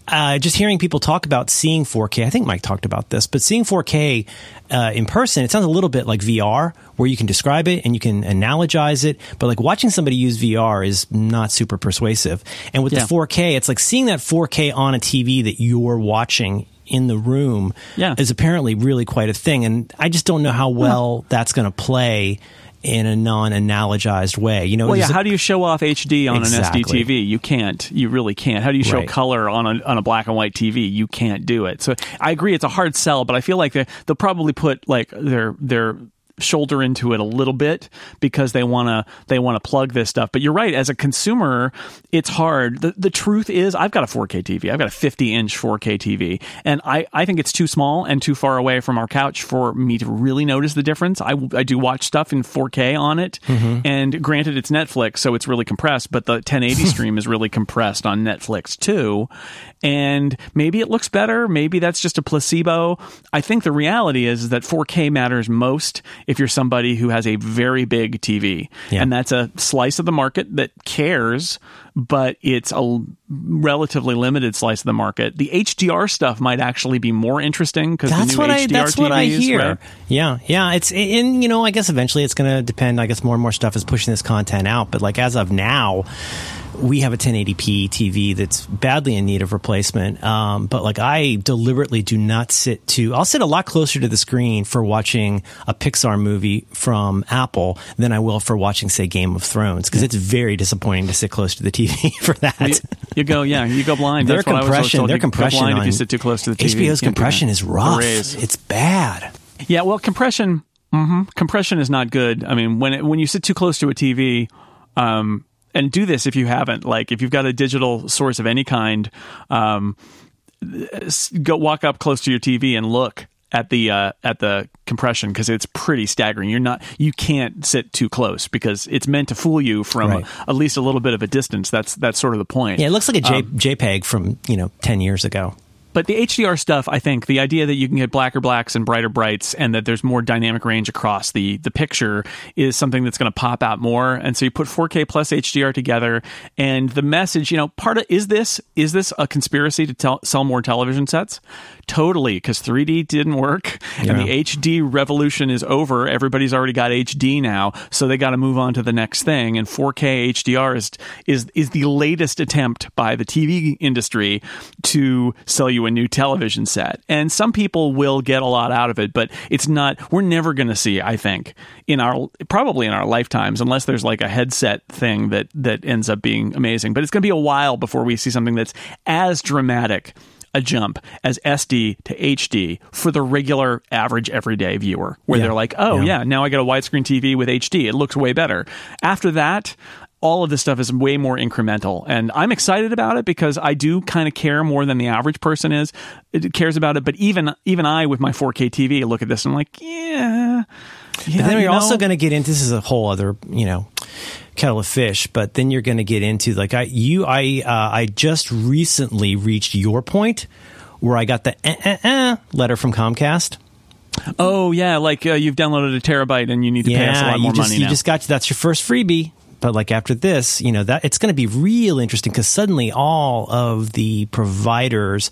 uh, just hearing people talk about seeing 4K, I think Myke talked about this, but seeing 4K uh, in person, it sounds a little bit like VR, where you can describe it and you can analogize it, but like watching somebody use VR is not super persuasive. And with yeah. the 4K, it's like seeing that 4K on a TV that you're watching in the room yeah. is apparently really quite a thing. And I just don't know how well that's going to play in a non-analogized way. You know, well, yeah. How do you show off HD on exactly. an SD TV? You can't. You really can't. How do you show right. color on a on a black and white TV? You can't do it. So I agree, it's a hard sell, but I feel like they, they'll probably put like their their shoulder into it a little bit because they want to they want to plug this stuff. But you're right, as a consumer, it's hard. The the truth is I've got a 4K TV. I've got a 50 inch 4K TV, and I I think it's too small and too far away from our couch for me to really notice the difference. I I do watch stuff in 4K on it, mm-hmm. and granted it's Netflix, so it's really compressed, but the 1080 [LAUGHS] stream is really compressed on Netflix too. And maybe it looks better, maybe that's just a placebo. I think the reality is, is that 4K matters most if you're somebody who has a very big TV. Yeah. And that's a slice of the market that cares, but it's a relatively limited slice of the market. The HDR stuff might actually be more interesting because That's the new what I. HDR That's what I hear. right? Yeah, yeah. It's and you know, I guess eventually it's going to depend. I guess more and more stuff is pushing this content out. But like as of now, we have a 1080p TV that's badly in need of replacement. Um, but like I deliberately do not sit to. I'll sit a lot closer to the screen for watching a Pixar movie from Apple than I will for watching, say, Game of Thrones, because it's very disappointing to sit close to the TV [LAUGHS] for that. You, you go, yeah, you go blind. their That's what I was always compression, their compression blind if you sit too close to the TV. HBO's compression is rough. Arrays. It's bad. Yeah, well, compression. hmm compression is not good. I mean, when it, when you sit too close to a TV, um, and do this if you haven't. Like, if you've got a digital source of any kind, um, go walk up close to your TV and look at the uh, at the compression because it's pretty staggering. You're not you can't sit too close because it's meant to fool you from Right. at least a little bit of a distance. That's that's sort of the point. Yeah, it looks like a J, Um, JPEG from you know ten years ago. But the HDR stuff, I think the idea that you can get blacker blacks and brighter brights and that there's more dynamic range across the, the picture is something that's going to pop out more. And so you put 4K plus HDR together and the message, you know, part of, is this, is this a conspiracy to tell, sell more television sets? Totally. Cause 3D didn't work and the HD revolution is over. Everybody's already got HD now. So they got to move on to the next thing. And 4K HDR is, is, is the latest attempt by the TV industry to sell you a new television set. And some people will get a lot out of it, but it's not, we're never going to see, I think, in our, probably in our lifetimes, unless there's like a headset thing that, that ends up being amazing. But it's going to be a while before we see something that's as dramatic a jump as SD to HD for the regular average everyday viewer, where Yeah. they're like, oh, Yeah. yeah, now I got a widescreen TV with HD. It looks way better. After that, all of this stuff is way more incremental. And I'm excited about it because I do kind of care more than the average person is it cares about it. But even even I with my 4K TV look at this and I'm like, yeah. yeah But then you you're also going to get into this is a whole other you know kettle of fish. But then you're going to get into like I you I uh, I just recently reached your point where I got the eh, eh, eh letter from Comcast. Oh yeah, like uh, you've downloaded a terabyte and you need to pay us a lot more you just money you now. just got that's your first freebie. But like after this, you know that it's going to be real interesting because suddenly all of the providers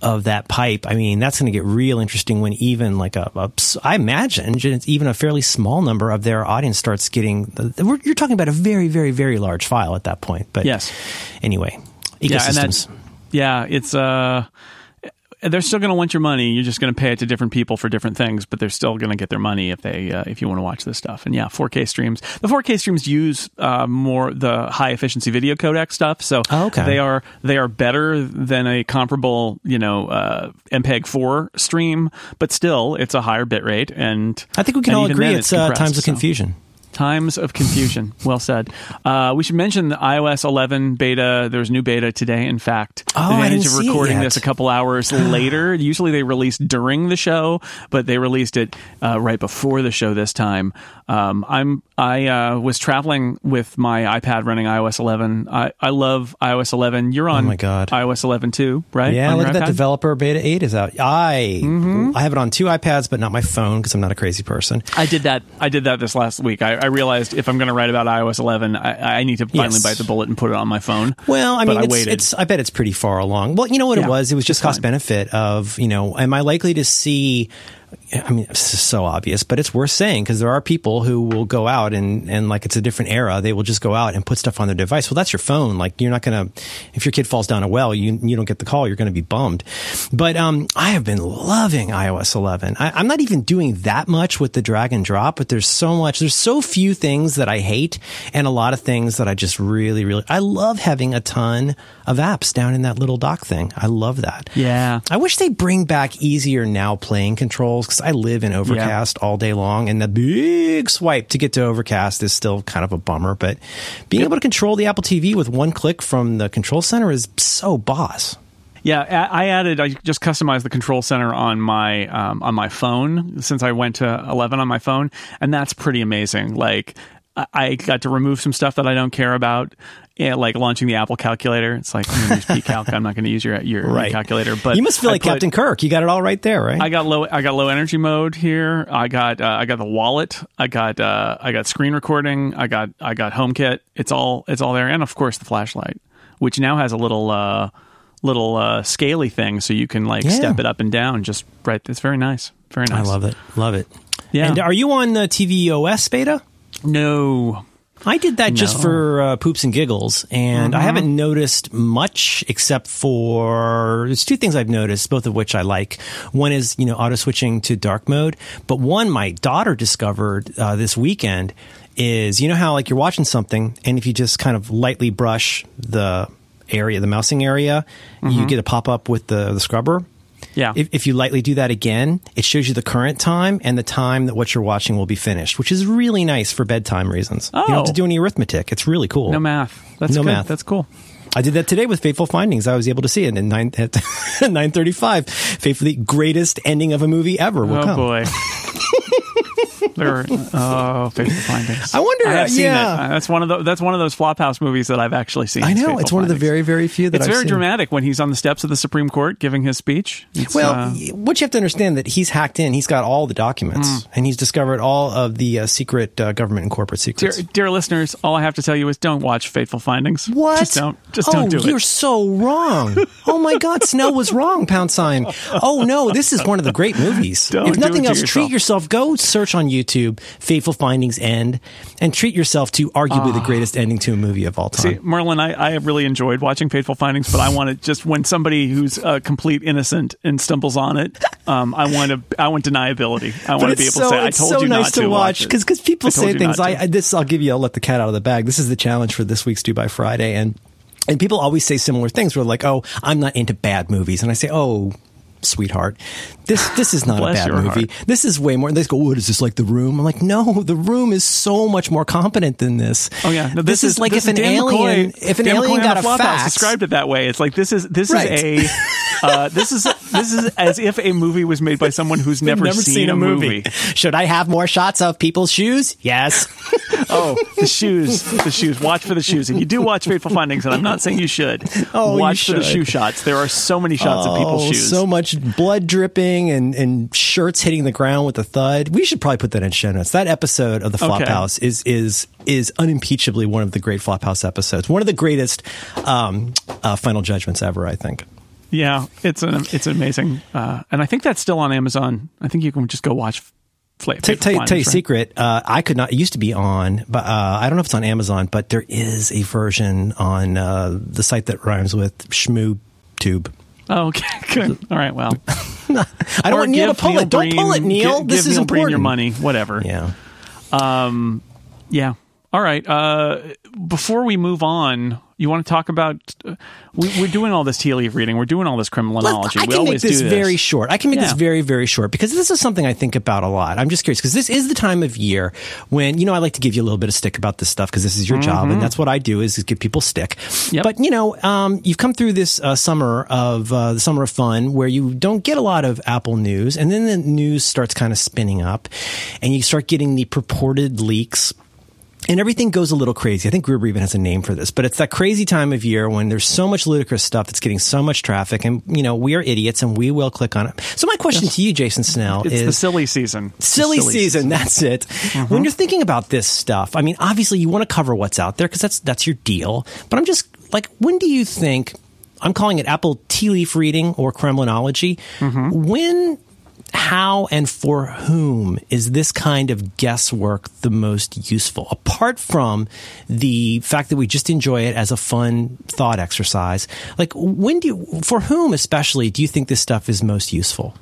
of that pipe, I mean, that's going to get real interesting when even like a, a I imagine even a fairly small number of their audience starts getting. The, we're, you're talking about a very, very, very large file at that point. But Yes. anyway, yeah, ecosystems. that's yeah, it's uh they're still going to want your money. You're just going to pay it to different people for different things, but they're still going to get their money if they uh, if you want to watch this stuff. And yeah, 4K streams. The 4K streams use uh, more the high efficiency video codec stuff, so Oh, okay. they are they are better than a comparable you know uh, MPEG 4 stream, but still it's a higher bit rate. And I think we can all agree then it's uh, times of so. confusion. Times of confusion. Well said. Uh, we should mention the iOS 11 beta. There's new beta today. In fact, Oh, the advantage didn't of recording this a couple hours [GASPS] later. Usually they release during the show, but they released it uh, right before the show this time. Um, I'm I uh, was traveling with my iPad running iOS 11. I, I love iOS 11. You're on Oh my God. iOS 11 too, right? Yeah, On look at that developer beta eight is out. I Mm-hmm. I have it on two iPads, but not my phone because I'm not a crazy person. I did that. I did that this last week. I, I realized if I'm going to write about iOS 11, I, I need to finally Yes. bite the bullet and put it on my phone. Well, I mean, I it's, waited. it's. I bet it's pretty far along. Well, you know what Yeah, it was? It was just cost fine. benefit of you know. Am I likely to see? I mean, is so obvious, but it's worth saying because there are people who will go out and and like it's a different era. They will just go out and put stuff on their device. Well, that's your phone. Like you're not gonna. If your kid falls down a well, you you don't get the call. You're going to be bummed. But um, I have been loving iOS 11. I, I'm not even doing that much with the drag and drop, but there's so much. There's so few things that I hate, and a lot of things that I just really, really. I love having a ton of apps down in that little dock thing. I love that. Yeah. I wish they bring back easier now playing controls I live in Overcast all day long, and the big swipe to get to Overcast is still kind of a bummer. But being able to control the Apple TV with one click from the control center is so boss. Yeah, I added. I just customized the control center on my um, on my phone since I went to 11 on my phone, and that's pretty amazing. Like I- got to remove some stuff that I don't care about. Yeah, like launching the Apple calculator. It's like I'm going to use pCalc. I'm not going to use your your Right. calculator. But you must feel I like put- Captain Kirk. You got it all right there, right? I got low. I got low energy mode here. I got. Uh, I got the wallet. I got. Uh, I got screen recording. I got. I got HomeKit. It's all. It's all there, and of course the flashlight, which now has a little. Uh, little uh, scaly thing, so you can like Yeah. step it up and down. Just right. It's very nice. Very nice. I love it. Love it. Yeah. And are you on the TVOS beta? No. I did that just for uh, poops and giggles, and I haven't noticed much except for there's two things I've noticed, both of which I like. One is you know auto switching to dark mode, but one my daughter discovered uh, this weekend is you know how like you're watching something, and if you just kind of lightly brush the area, the mousing area, you get a pop up with the the scrubber. Yeah. If, if you lightly do that again, it shows you the current time and the time that what you're watching will be finished, which is really nice for bedtime reasons. Oh. You don't have to Oh. do any arithmetic. It's really cool. no math. That's No good. math. That's cool. I did that today with Fateful Findings. I was able to see it at nine at [LAUGHS] nine thirty five. Faithfully greatest ending of a movie ever will oh come. boy. [LAUGHS] there are, oh, Fateful Findings. I wonder, I have uh, seen yeah. that. Uh, That's one of the. That's one of those Flop House movies that I've actually seen. I know it's one of the very very few that It's I've very seen. dramatic when he's on the steps of the Supreme Court giving his speech. It's, Well, uh, what you have to understand that he's hacked in. He's got all the documents, Mm. and he's discovered all of the uh, secret uh, government and corporate secrets. dear listeners, all I have to tell you is don't watch Fateful Findings. What? Just don't. Just oh, don't do you're it. so wrong. Oh my God, Snell was wrong. Pound sign. Oh no, this is one of the great movies. [LAUGHS] Don't if nothing else, treat yourself. Go search on YouTube "Fateful Findings End" and treat yourself to arguably the greatest ending to a movie of all time. Ah. See, Merlin, I, I have really enjoyed watching Fateful Findings, but I want to just when somebody who's a complete innocent and stumbles on it, um, I want to I want deniability. I want to be able so, to say I told so you nice not to, to watch it. because people say things. I. I this I'll give you. I'll let the cat out of the bag. This is the challenge for this week's Do by Friday, and and people always say similar things. Where like, oh, I'm not into bad movies, and I say, oh. Sweetheart, this this is not a bad movie. heart. This is way more. They go, "What is this like? The Room?" I'm like, "No, The Room is so much more competent than this." Oh yeah, no, this, is, like this if an alien, McCoy- if an Dan alien McCoy got a fax, described it that way. It's like this is this Right. is a uh, this is this is as if a movie was made by someone who's [LAUGHS] never, seen, a movie. Should I have more shots of people's shoes? Yes. [LAUGHS] Oh, the shoes, the shoes. Watch for the shoes. If you do watch Fateful Findings, and I'm not saying you should, Oh, you watch for the shoe shots. There are so many shots of people's Oh, shoes. So much blood dripping and, and shirts hitting the ground with a thud. We should probably put that in show notes. That episode of the Okay. Flop House is is is unimpeachably one of the great Flop House episodes. One of the greatest um, uh, final judgments ever, I think. Yeah, it's an it's amazing, uh, and I think that's still on Amazon. I think you can just go watch. Fla- Tell, tell, you- tell you a right? secret. Uh, I could not. It used to be on, but uh, I don't know if it's on Amazon. But there is a version on uh, the site that rhymes with Shmoo Tube. Oh, okay, [LAUGHS] good. [LAUGHS] All right, well, [LAUGHS] I don't Or want Neil to pull Neil it. Don't pull it, Breen- Neil. gi- this give is Neil Breen important. your money, whatever. Yeah. Yeah. All right. Uh, before we move on, you want to talk about? Uh, we, we're doing all this tea leaf reading. We're doing all this Kremlinology. I we can make this this. very short. I can make this very, very short because this is something I think about a lot. I'm just curious because this is the time of year when, you know, I like to give you a little bit of stick about this stuff because this is your job and that's what I do is, is give people stick. Mm-hmm. Yep. But, you know, um, you've come through this uh, summer of uh, the summer of fun where you don't get a lot of Apple news and then the news starts kind of spinning up and you start getting the purported leaks and everything goes a little crazy. I think Gruber even has a name for this, but it's that crazy time of year when there's so much ludicrous stuff that's getting so much traffic, and you know we are idiots and we will click on it. So my question to you, Jason Snell, It's is the silly season. The silly, season. That's it. Mm-hmm. When you're thinking about this stuff, I mean, obviously you want to cover what's out there because that's that's your deal. But I'm just like, when do you think? I'm calling it Apple tea leaf reading or Kremlinology. Mm-hmm. When, how, and for whom is this kind of guesswork the most useful? Apart from the fact that we just enjoy it as a fun thought exercise, like when do you, for whom especially, do you think this stuff is most useful?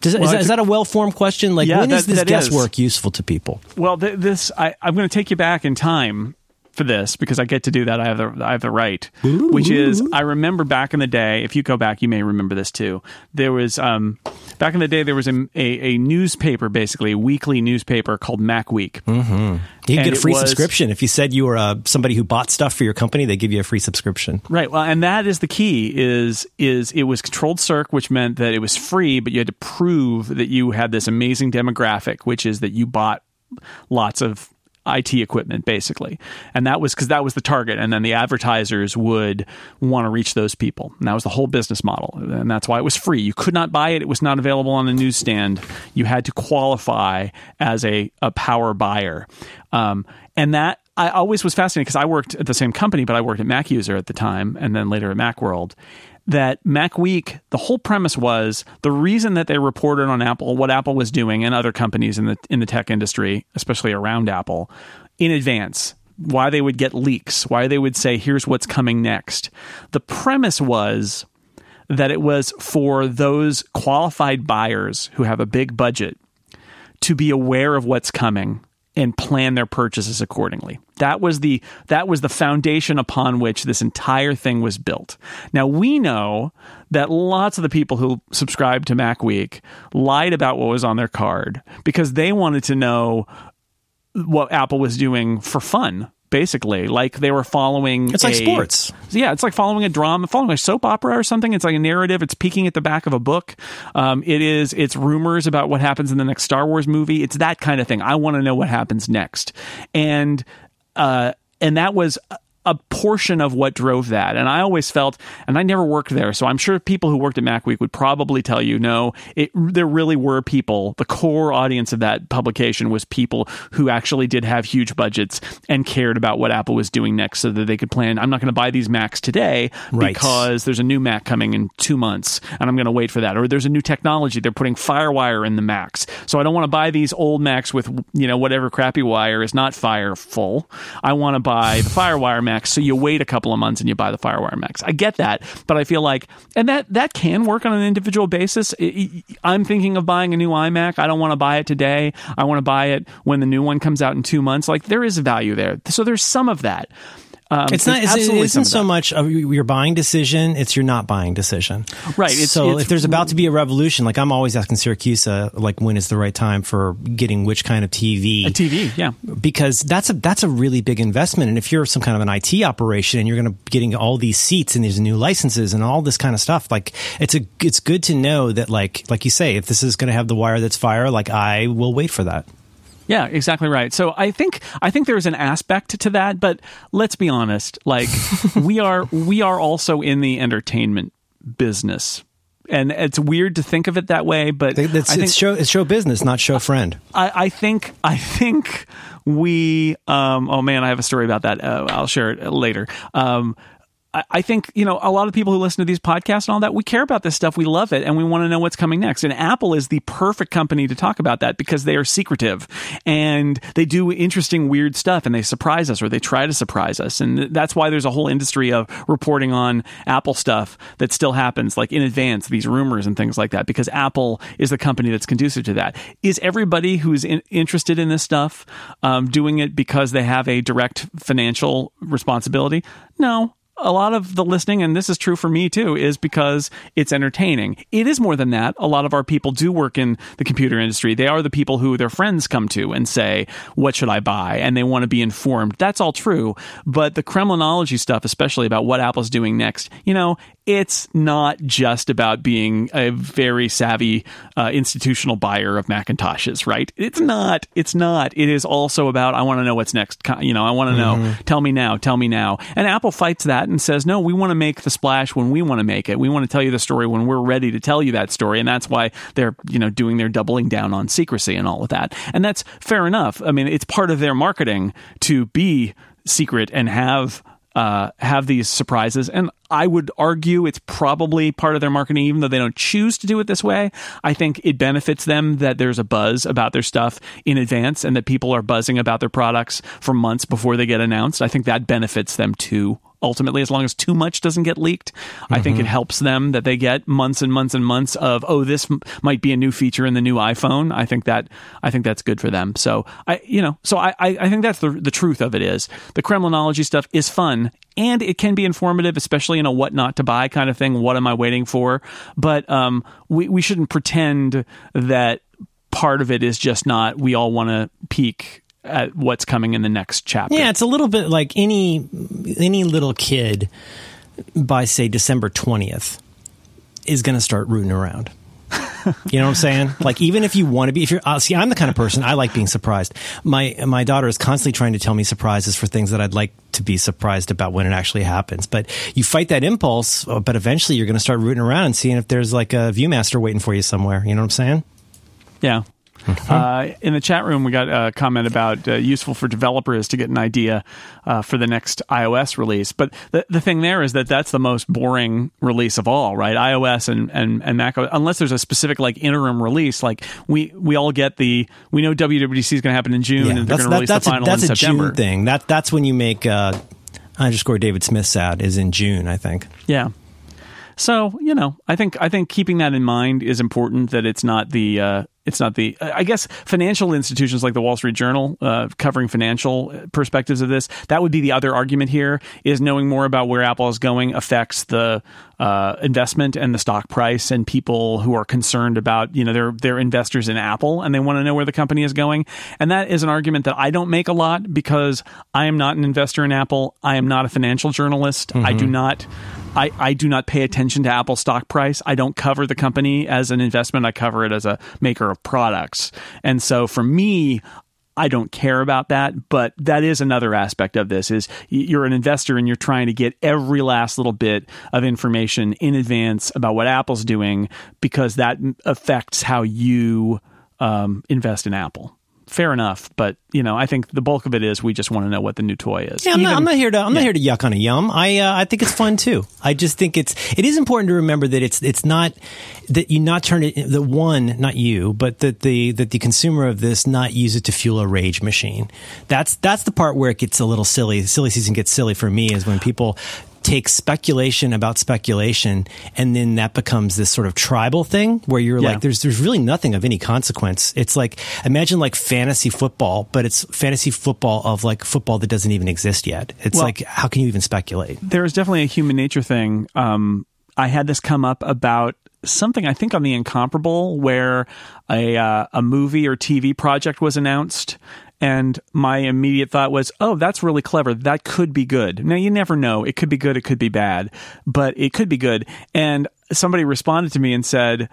Does, Well, is, that, is that a well formed question? Like, Yeah, when is that- this that is. guesswork useful to people? Well, th- this I, I'm going to take you back in time for this because I get to do that. I have the I have the right, which is I remember back in the day. If you go back, you may remember this too. There was um, back in the day there was a, a, a newspaper, basically a weekly newspaper called MacWeek. You can And get a free was- subscription. If you said you were uh, somebody who bought stuff for your company, they give you a free subscription. Right. Well, and that is the key. Is is it was controlled circ, which meant that it was free, but you had to prove that you had this amazing demographic, which is that you bought lots of IT equipment, basically. And that was because that was the target. And then the advertisers would want to reach those people. And that was the whole business model. And that's why it was free. You could not buy it, it was not available on a newsstand. You had to qualify as a, a power buyer. Um, and that I always was fascinated because I worked at the same company, but I worked at MacUser at the time and then later at Macworld that MacWeek, the whole premise was the reason that they reported on Apple, what Apple was doing and other companies in the in the tech industry, especially around Apple, in advance. Why they would get leaks, why they would say, here's what's coming next. The premise was that it was for those qualified buyers who have a big budget to be aware of what's coming and plan their purchases accordingly. That was the that was the foundation upon which this entire thing was built. Now we know that lots of the people who subscribed to MacWeek lied about what was on their card because they wanted to know what Apple was doing for fun basically like they were following it's like sports. Yeah it's like following a drama following a soap opera or something. It's like a narrative. It's peeking at the back of a book. Um, it is it's rumors about what happens in the next star wars movie. It's that kind of thing. I want to know what happens next. And uh, and that was a portion of what drove that. And I always felt, and I never worked there, so I'm sure people who worked at MacWeek would probably tell you, no, it, there really were people. The core audience of that publication was people who actually did have huge budgets and cared about what Apple was doing next, so that they could plan. I'm not going to buy these Macs today Right. because there's a new Mac coming in two months, and I'm going to wait for that. Or there's a new technology; they're putting FireWire in the Macs, so I don't want to buy these old Macs with you know whatever crappy wire is not Fireful. I want to buy the FireWire Macs. So you wait a couple of months and you buy the FireWire Macs. I get that, but I feel like, and that that can work on an individual basis. I'm thinking of buying a new iMac. I don't want to buy it today. I want to buy it when the new one comes out in two months. Like there is value there. So there's some of that. Um, It's not. It's, it isn't so much of your buying decision; it's your not buying decision. Right, it's- so it's- if there's about to be a revolution, like I'm always asking Siracusa, like when is the right time for getting which kind of TV? A TV, yeah. because that's a that's a really big investment. And if you're some kind of an IT operation and you're going to be getting all these seats and these new licenses and all this kind of stuff, like it's a it's good to know that like like you say, if this is going to have the wire that's fire, like I will wait for that. Yeah, exactly right. So I think I think there's an aspect to that, but let's be honest. Like [LAUGHS] we are we are also in the entertainment business. And it's weird to think of it that way, but It's, I think it's show it's show business, not show friend. I, I think I think we. Um, oh man, I have a story about that. Uh, I'll share it later. Um, I, think you know a lot of people who listen to these podcasts and all that. We care about this stuff. We love it, and we want to know what's coming next. And Apple is the perfect company to talk about that because they are secretive and they do interesting, weird stuff, and they surprise us or they try to surprise us. And that's why there's a whole industry of reporting on Apple stuff that still happens, like in advance, these rumors and things like that, because Apple is the company that's conducive to that. Is everybody who's in, interested in this stuff um, doing it because they have a direct financial responsibility? No. A lot of the listening, and this is true for me too, is because it's entertaining. It is more than that. A lot of our people do work in the computer industry. They are the people who their friends come to and say, What should I buy? And they want to be informed. That's all true. But the Kremlinology stuff, especially about what Apple's doing next, you know, it's not just about being a very savvy uh, institutional buyer of Macintoshes, right? It's not. It's not. It is also about I want to know what's next. You know, I want to know. Tell me now. Tell me now. And Apple fights that and says, no, we want to make the splash when we want to make it. We want to tell you the story when we're ready to tell you that story, and that's why they're you know doing their doubling down on secrecy and all of that. And that's fair enough. I mean, it's part of their marketing to be secret and have uh, have these surprises. And I would argue it's probably part of their marketing, even though they don't choose to do it this way. I think it benefits them that there's a buzz about their stuff in advance and that people are buzzing about their products for months before they get announced. I think that benefits them too. Ultimately, as long as too much doesn't get leaked, I think it helps them that they get months and months and months of oh, this m- might be a new feature in the new iPhone. I think that I think that's good for them. So I, you know, so I I I think that's the the truth of it is the Kremlinology stuff is fun and it can be informative, especially in a what not to buy kind of thing. What am I waiting for? But um, we we shouldn't pretend that part of it is just not. We all want to peek at what's coming in the next chapter. Yeah, it's a little bit like any any little kid by say December twentieth is going to start rooting around. [LAUGHS] You know what I'm saying? Like even if you want to be, if you're uh, see, I'm the kind of person I like being surprised. My my daughter is constantly trying to tell me surprises for things that I'd like to be surprised about when it actually happens. But you fight that impulse, uh, but eventually you're going to start rooting around and seeing if there's like a ViewMaster waiting for you somewhere. You know what I'm saying? Yeah. Uh, in the chat room, we got a comment about uh, useful for developers to get an idea uh, for the next iOS release. But the, the thing there is that that's the most boring release of all, right? iOS and, and, and Mac, unless there's a specific like interim release, like we, we all get the, we know WWDC is going to happen in June and they're going to release that's the final a, that's in a September. June thing. That, that's when you make uh, underscore David Smith sad is in June, I think. Yeah. So you know, I think I think keeping that in mind is important. That it's not the uh, it's not the I guess financial institutions like the Wall Street Journal uh, covering financial perspectives of this. That would be the other argument here is knowing more about where Apple is going affects the uh, investment and the stock price and people who are concerned about you know they're they're investors in Apple and they want to know where the company is going. And that is an argument that I don't make a lot because I am not an investor in Apple. I am not a financial journalist. Mm-hmm. I do not. I, I do not pay attention to Apple stock price. I don't cover the company as an investment. I cover it as a maker of products. And so for me, I don't care about that, but that is another aspect of this is you're an investor and you're trying to get every last little bit of information in advance about what Apple's doing because that affects how you um, invest in Apple fair enough. But you know, I think the bulk of it is we just want to know what the new toy is. Yeah, I'm, Even, not, I'm not, here to I'm yeah. not here to yuck on a yum. I uh, I think it's fun too. I just think it's it is important to remember that it's it's not that you not turn it the one not you, but that the that the consumer of this not use it to fuel a rage machine. That's that's the part where it gets a little silly. Silly season gets silly for me is when people take speculation about speculation and then that becomes this sort of tribal thing where you're yeah. like there's there's really nothing of any consequence. It's like imagine like fantasy football but it's fantasy football of like football that doesn't even exist yet. It's well, like how can you even speculate? There's definitely a human nature thing. Um, i had this come up about something I think on the Incomparable where a uh, a movie or TV project was announced, and my immediate thought was, oh, that's really clever. That could be good. Now, you never know. It could be good, it could be bad, but it could be good. And somebody responded to me and said,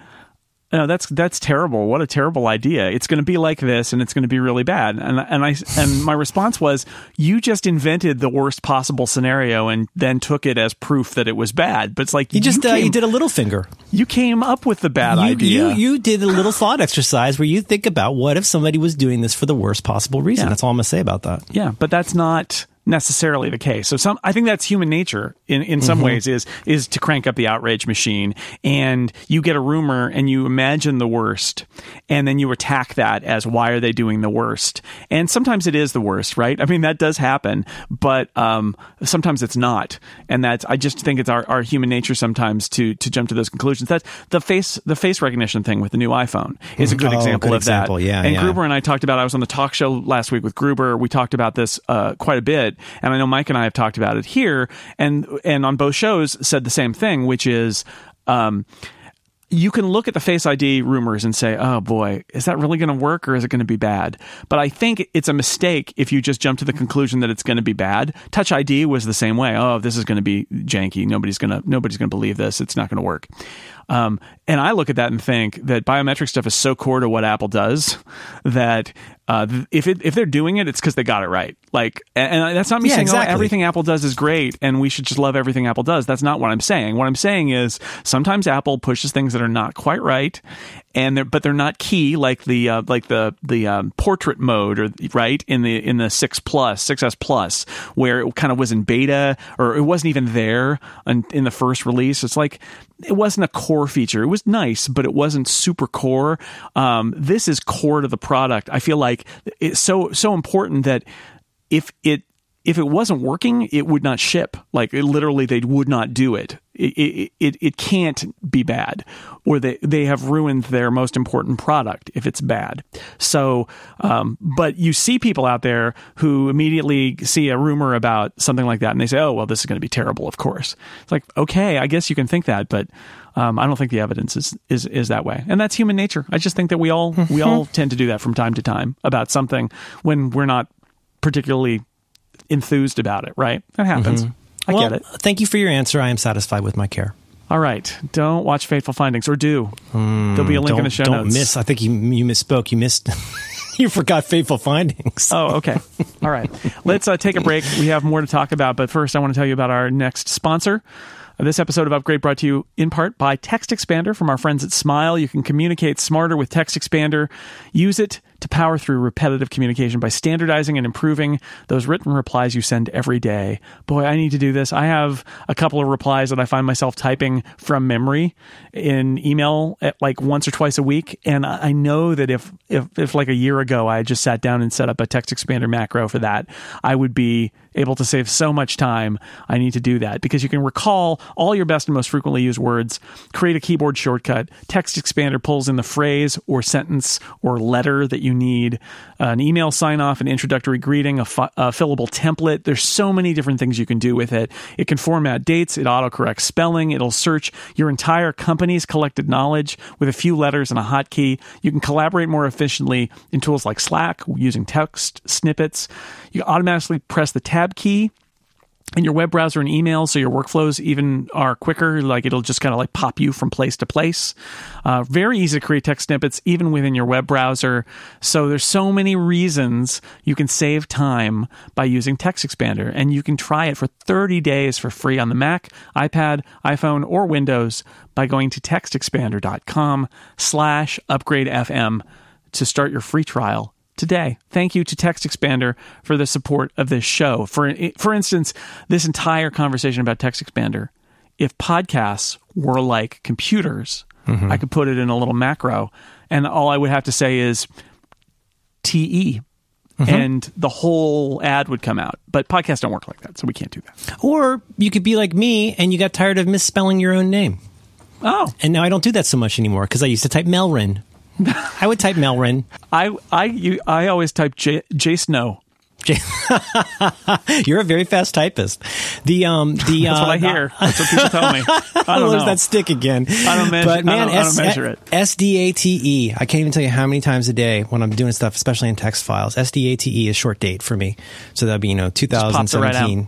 no, that's that's terrible. What a terrible idea. It's going to be like this, and it's going to be really bad. And and I and my response was, you just invented the worst possible scenario, and then took it as proof that it was bad. But it's like you just you, uh, you did a little finger. You came up with the bad you, idea. You you did a little thought exercise where you think about what if somebody was doing this for the worst possible reason. Yeah. That's all I'm going to say about that. Yeah, but that's not necessarily the case. So some I think that's human nature in, in some mm-hmm. ways is is to crank up the outrage machine and you get a rumor and you imagine the worst and then you attack that as why are they doing the worst? And sometimes it is the worst, right? I mean that does happen, but um, sometimes it's not. And that's I just think it's our, our human nature sometimes to to jump to those conclusions. That's the face the face recognition thing with the new iPhone is a good oh, example good of example. that. Yeah, and yeah. Gruber and I talked about I was on the talk show last week with Gruber. We talked about this uh, quite a bit and I know Myke and I have talked about it here, and and on both shows said the same thing, which is. Um, you can look at the Face ID rumors and say, oh boy, is that really going to work or is it going to be bad? But I think it's a mistake if you just jump to the conclusion that it's going to be bad. Touch ID was the same way. Oh, this is going to be janky. Nobody's going to nobody's going to believe this. It's not going to work. Um, and I look at that and think that biometric stuff is so core to what Apple does that uh, if it, if they're doing it, it's because they got it right. Like, and, and that's not me yeah, saying exactly. oh, everything Apple does is great and we should just love everything Apple does. That's not what I'm saying. What I'm saying is sometimes Apple pushes things that are not quite right, and they're, but they're not key like the uh, like the the um, portrait mode or right in the in the six plus six S plus where it kind of was in beta or it wasn't even there in, in the first release. It's like it wasn't a core feature. It was nice, but it wasn't super core. Um, this is core to the product. I feel like it's so so important that if it if it wasn't working, it would not ship. Like it, literally, they would not do it. It, it, it, can't be bad, or they, they have ruined their most important product if it's bad. So, um, but you see people out there who immediately see a rumor about something like that and they say, oh, well, this is going to be terrible, of course. It's like, okay, I guess you can think that, but um, I don't think the evidence is, is, is that way. And that's human nature. I just think that we all, we all tend to do that from time to time about something when we're not particularly enthused about it, right? That happens. Mm-hmm. I well, get it. Thank you for your answer. I am satisfied with my care. All right. Don't watch Fateful Findings, or do. There'll be a link in the show don't notes. miss. I think you you misspoke. You missed. [LAUGHS] you forgot Fateful Findings. Oh, okay. [LAUGHS] All right. Let's uh, take a break. We have more to talk about, but first, I want to tell you about our next sponsor. This episode of Upgrade brought to you in part by TextExpander from our friends at Smile. You can communicate smarter with TextExpander. Use it to power through repetitive communication by standardizing and improving those written replies you send every day. Boy, I need to do this. I have a couple of replies that I find myself typing from memory in email at like once or twice a week, and I know that if if if like a year ago I just sat down and set up a TextExpander macro for that, I would be able to save so much time. I need to do that because you can recall all your best and most frequently used words, create a keyboard shortcut. TextExpander pulls in the phrase or sentence or letter that you need, an email sign off, an introductory greeting, a, fi- a fillable template. There's so many different things you can do with it. It can format dates, it autocorrects spelling, it'll search your entire company's collected knowledge with a few letters and a hotkey. You can collaborate more efficiently in tools like Slack using text snippets. You automatically press the tab key in your web browser and email so your workflows even are quicker like it'll just kind of like pop you from place to place. Uh, very easy to create text snippets even within your web browser. So there's so many reasons you can save time by using TextExpander and you can try it for 30 days for free on the mac ipad iphone or windows by going to textexpander.com slash upgrade fm to start your free trial today. Thank you to TextExpander for the support of this show. For for instance, this entire conversation about TextExpander, if podcasts were like computers, mm-hmm. I could put it in a little macro and all I would have to say is TE mm-hmm. and the whole ad would come out. But podcasts don't work like that, so we can't do that. Or you could be like me and you got tired of misspelling your own name. Oh, And now I don't do that so much anymore because I used to type Melrin. [LAUGHS] I would type Melrin. I I you, I always type J, J Snow. [LAUGHS] You're a very fast typist. The um the That's uh, what I hear. That's what people tell me. [LAUGHS] I Oh, don't that stick again. I don't measure- But man, I don't- I don't measure it. SDATE. I can't even tell you how many times a day when I'm doing stuff, especially in text files. SDATE is short date for me. So that'd be you know pops it right 2017.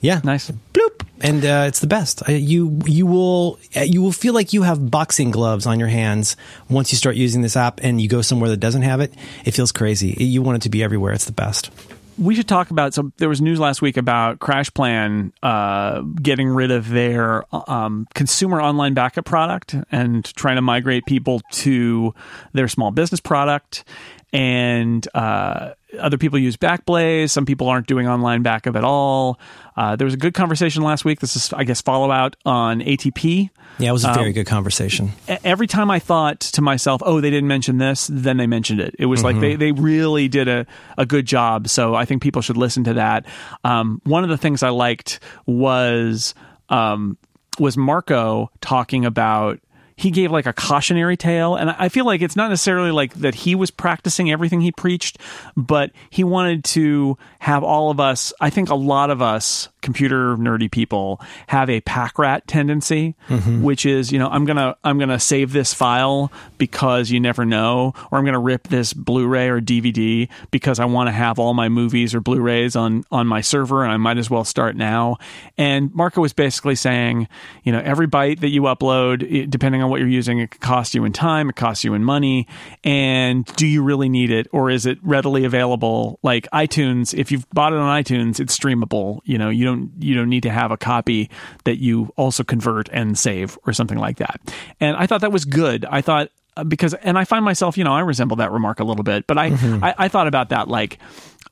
yeah, Nice. Bloop, and uh, it's the best. You you will uh, you will feel like you have boxing gloves on your hands once you start using this app, and you go somewhere that doesn't have it. It feels crazy. You want it to be everywhere. It's the best. we should talk about so there was news last week about CrashPlan uh, getting rid of their um, consumer online backup product and trying to migrate people to their small business product and uh, other people use backblaze some people aren't doing online backup at all uh, there was a good conversation last week this is i guess follow out on atp Yeah, it was a Um, very good conversation. every time I thought to myself, "Oh, they didn't mention this," then they mentioned it. It was like they they really did a a good job. So I think people should listen to that. Um, one of the things I liked was um, was Marco talking about. He gave like a cautionary tale, and I feel like it's not necessarily like that he was practicing everything he preached, but he wanted to have all of us. I think a lot of us computer nerdy people have a pack rat tendency, which is you know I'm gonna I'm gonna save this file because you never know, or I'm gonna rip this Blu-ray or DVD because I want to have all my movies or Blu-rays on on my server, and I might as well start now. And Marco was basically saying, you know, every byte that you upload, it- depending on what you're using, it could cost you in time, it costs you in money, and do you really need it, or is it readily available? Like iTunes, if you've bought it on iTunes, it's streamable. You know, you don't you don't need to have a copy that you also convert and save or something like that. And I thought that was good. I thought uh, because and I find myself, you know, I resemble that remark a little bit, but I I, I thought about that like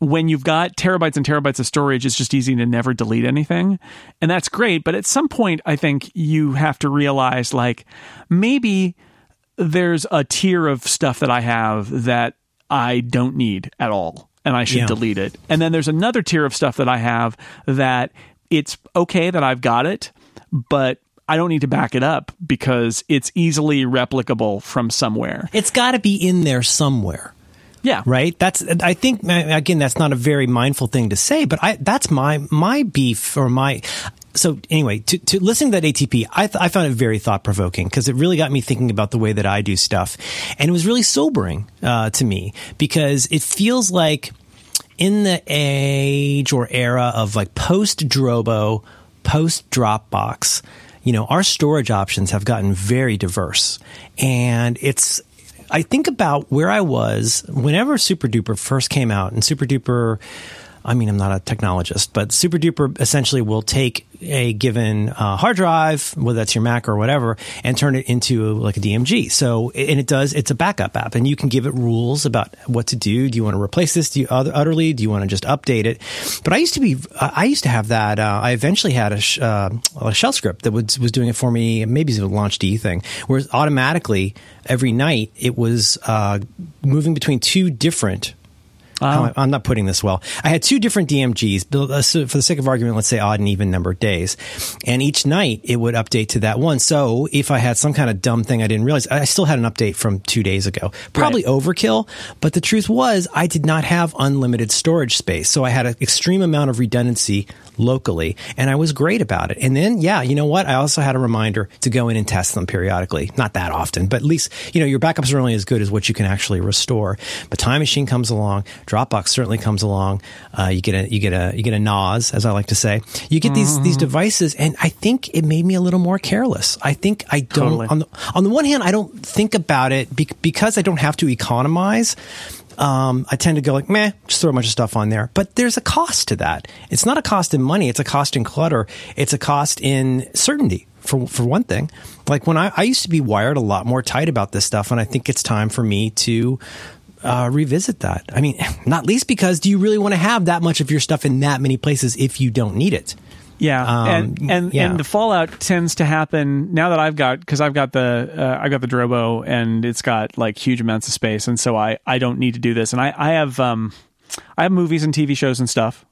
when you've got terabytes and terabytes of storage, it's just easy to never delete anything. And that's great. But at some point, I think you have to realize like maybe there's a tier of stuff that I have that I don't need at all and I should Yeah. delete it. And then there's another tier of stuff that I have that it's okay that I've got it, but I don't need to back it up because it's easily replicable from somewhere. It's got to be in there somewhere. Yeah. right that's i think again that's not a very mindful thing to say but i that's my my beef or my so anyway to, to listen to that atp i, th- I found it very thought-provoking because it really got me thinking about the way that i do stuff and it was really sobering uh, to me because it feels like in the age or era of like post drobo post dropbox you know, our storage options have gotten very diverse. And it's, I think about where I was whenever SuperDuper first came out, and SuperDuper I mean, I'm not a technologist, but SuperDuper essentially will take a given uh, hard drive, whether that's your Mac or whatever, and turn it into like a DMG. So, and it does, it's a backup app, and you can give it rules about what to do. Do you want to replace this? Do you utterly? Do you want to just update it? But I used to be, I used to have that. Uh, I eventually had a, sh- uh, a shell script that was, was doing it for me. Maybe it's a launchd thing, where automatically every night it was uh, moving between two different Oh. I'm not putting this well. I had two different DMGs, uh, for the sake of argument, let's say odd and even number days. And each night it would update to that one. So if I had some kind of dumb thing I didn't realize, I still had an update from two days ago. Probably right. overkill, but the truth was I did not have unlimited storage space. So I had an extreme amount of redundancy locally and I was great about it. And then, yeah, you know what? I also had a reminder to go in and test them periodically. Not that often, but at least, you know, your backups are only as good as what you can actually restore. But Time Machine comes along Dropbox certainly comes along. Uh, you get a you get a you get a NOS, as I like to say. You get these mm-hmm. these devices, and I think it made me a little more careless. I think I don't totally. on the on the one hand, I don't think about it be, because I don't have to economize. Um, I tend to go like, meh, just throw a bunch of stuff on there. But there's a cost to that. It's not a cost in money. It's a cost in clutter. It's a cost in certainty for for one thing. Like when I, I used to be wired a lot more tight about this stuff, and I think it's time for me to uh, revisit that. I mean, [LAUGHS] not least because do you really want to have that much of your stuff in that many places if you don't need it? Yeah, um, and and, yeah. and the fallout tends to happen now that I've got because I've got the uh, I've got the Drobo and it's got like huge amounts of space, and so I I don't need to do this, and I I have um I have movies and TV shows and stuff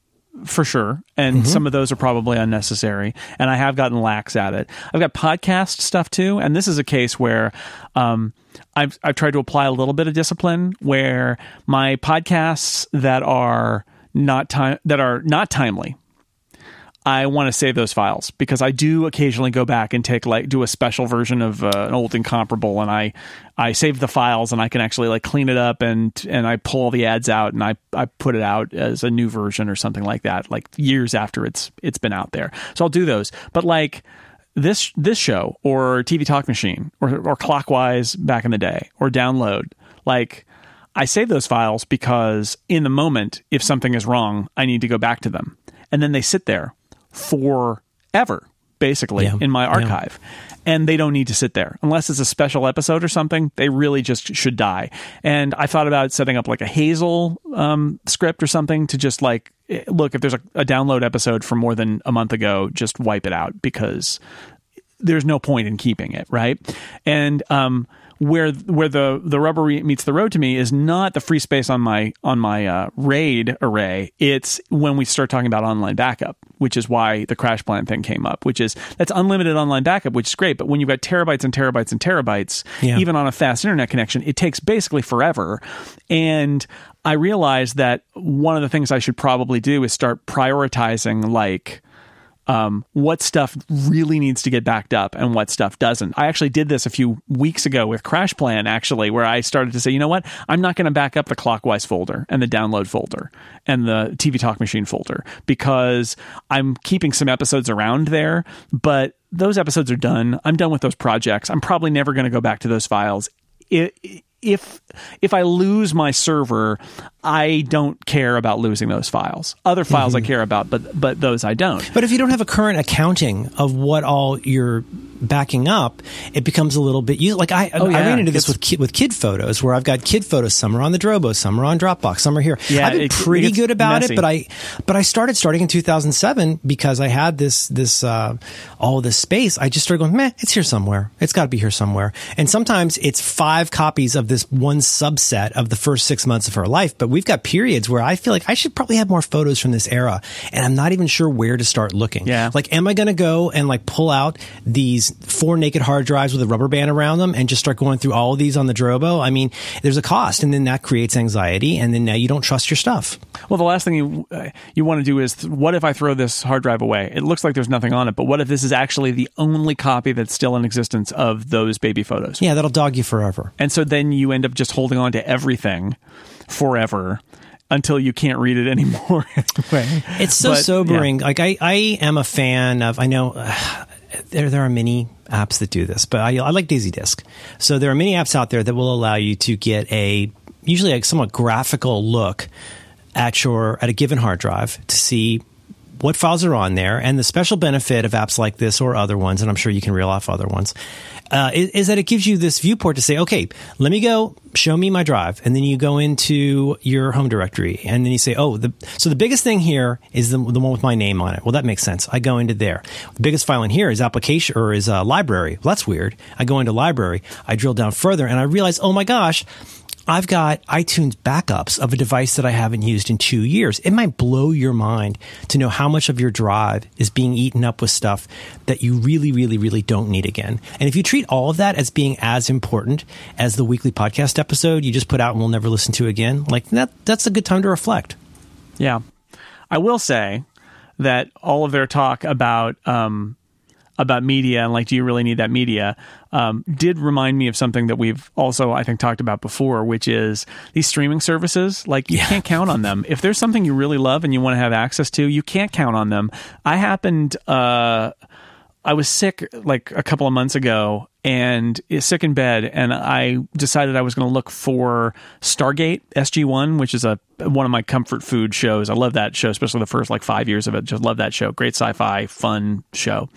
for sure. And mm-hmm. some of those are probably unnecessary. And I have gotten lax at it. I've got podcast stuff too. And this is a case where um, I've, I've tried to apply a little bit of discipline where my podcasts that are not time that are not timely I want to save those files because I do occasionally go back and take like do a special version of uh, an old incomparable, and I I save the files and I can actually like clean it up and and I pull all the ads out and I I put it out as a new version or something like that, like years after it's it's been out there. So I'll do those, but like this this show or TV Talk Machine or or Clockwise back in the day or Download, like. I save those files because in the moment, if something is wrong, I need to go back to them. And then they sit there forever, basically, yeah. in my archive. Yeah. And they don't need to sit there unless it's a special episode or something. They really just should die. And I thought about setting up like a Hazel um, script or something to just like eh, look if there's a, a download episode from more than a month ago, just wipe it out because there's no point in keeping it, right? And um, where where the the rubber meets the road to me is not the free space on my on my uh, RAID array. It's when we start talking about online backup, which is why the CrashPlan thing came up. Which is that's unlimited online backup, which is great. But when you've got terabytes and terabytes and terabytes, yeah. even on a fast internet connection, it takes basically forever. And I realized that one of the things I should probably do is start prioritizing like um, what stuff really needs to get backed up and what stuff doesn't. I actually did this a few weeks ago with CrashPlan, actually, where I started to say, you know what, I'm not going to back up the Clockwise folder and the download folder and the TV Talk Machine folder because I'm keeping some episodes around there, but those episodes are done. I'm done with those projects. I'm probably never going to go back to those files. It, if if I lose my server, I don't care about losing those files. Other files mm-hmm. I care about, but but those I don't. But if you don't have a current accounting of what all you're backing up, it becomes a little bit. Like I, oh, yeah. I ran into this with kid, with kid photos, where I've got kid photos. Some are on the Drobo, some are on Dropbox, some are here. Yeah, I've been it, pretty it good about messy. it, but I but I started starting in 2007 because I had this this uh, all this space. I just started going, meh, it's here somewhere. It's got to be here somewhere. And sometimes it's five copies of this one subset of the first six months of her life, but we've got periods where I feel like I should probably have more photos from this era, and I'm not even sure where to start looking. Yeah. Like, am I going to go and like pull out these four naked hard drives with a rubber band around them and just start going through all of these on the Drobo? I mean, there's a cost, and then that creates anxiety, and then now you don't trust your stuff. Well, the last thing you uh, you want to do is, what if I throw this hard drive away? It looks like there's nothing on it, but what if this is actually the only copy that's still in existence of those baby photos? Yeah, that'll dog you forever. And so then you end up just holding on to everything forever until you can't read it [LAUGHS] anymore. anyway. It's so but, sobering. Yeah. Like I, I am a fan of. I know. Uh, there there are many apps that do this, but I, I like DaisyDisk. So there are many apps out there that will allow you to get a usually a somewhat graphical look at your at a given hard drive to see what files are on there. And the special benefit of apps like this or other ones, and I'm sure you can reel off other ones, uh, is, is, that it gives you this viewport to say, okay, let me go show me my drive. And then you go into your home directory and then you say, oh, the, so the biggest thing here is the, the one with my name on it. Well, that makes sense. I go into there. The biggest file in here is application or is a library. Well, that's weird. I go into library. I drill down further and I realize, oh my gosh, I've got iTunes backups of a device that I haven't used in two years. It might blow your mind to know how much of your drive is being eaten up with stuff that you really, really, really don't need again. And if you treat all of that as being as important as the weekly podcast episode you just put out and we'll never listen to again, like that, that's a good time to reflect. Yeah. I will say that all of their talk about, um, about media and like, do you really need that media? Um, did remind me of something that we've also, I think, talked about before, which is these streaming services. Like, you yeah. can't count on them. If there's something you really love and you want to have access to, you can't count on them. I happened, uh, I was sick like a couple of months ago and sick in bed and I decided I was going to look for Stargate SG1 which is a one of my comfort food shows. I love that show especially the first like 5 years of it. Just love that show. Great sci-fi fun show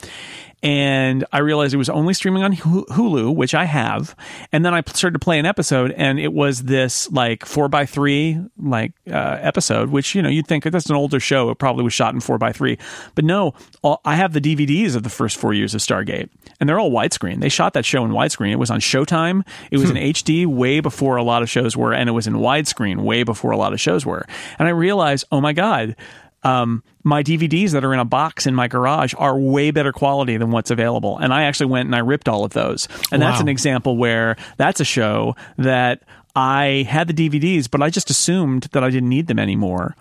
and I realized it was only streaming on Hulu, which I have. And then I started to play an episode, and it was this like four by three like uh, episode, which you know you'd think that's an older show. It probably was shot in four by three, but no, all, I have the DVDs of the first four years of Stargate, and they're all widescreen. They shot that show in widescreen. It was on Showtime. It was hmm. in HD way before a lot of shows were, and it was in widescreen way before a lot of shows were. And I realized, oh my god um, my DVDs that are in a box in my garage are way better quality than what's available. And I actually went and I ripped all of those. And wow. that's an example where that's a show that I had the DVDs, but I just assumed that I didn't need them anymore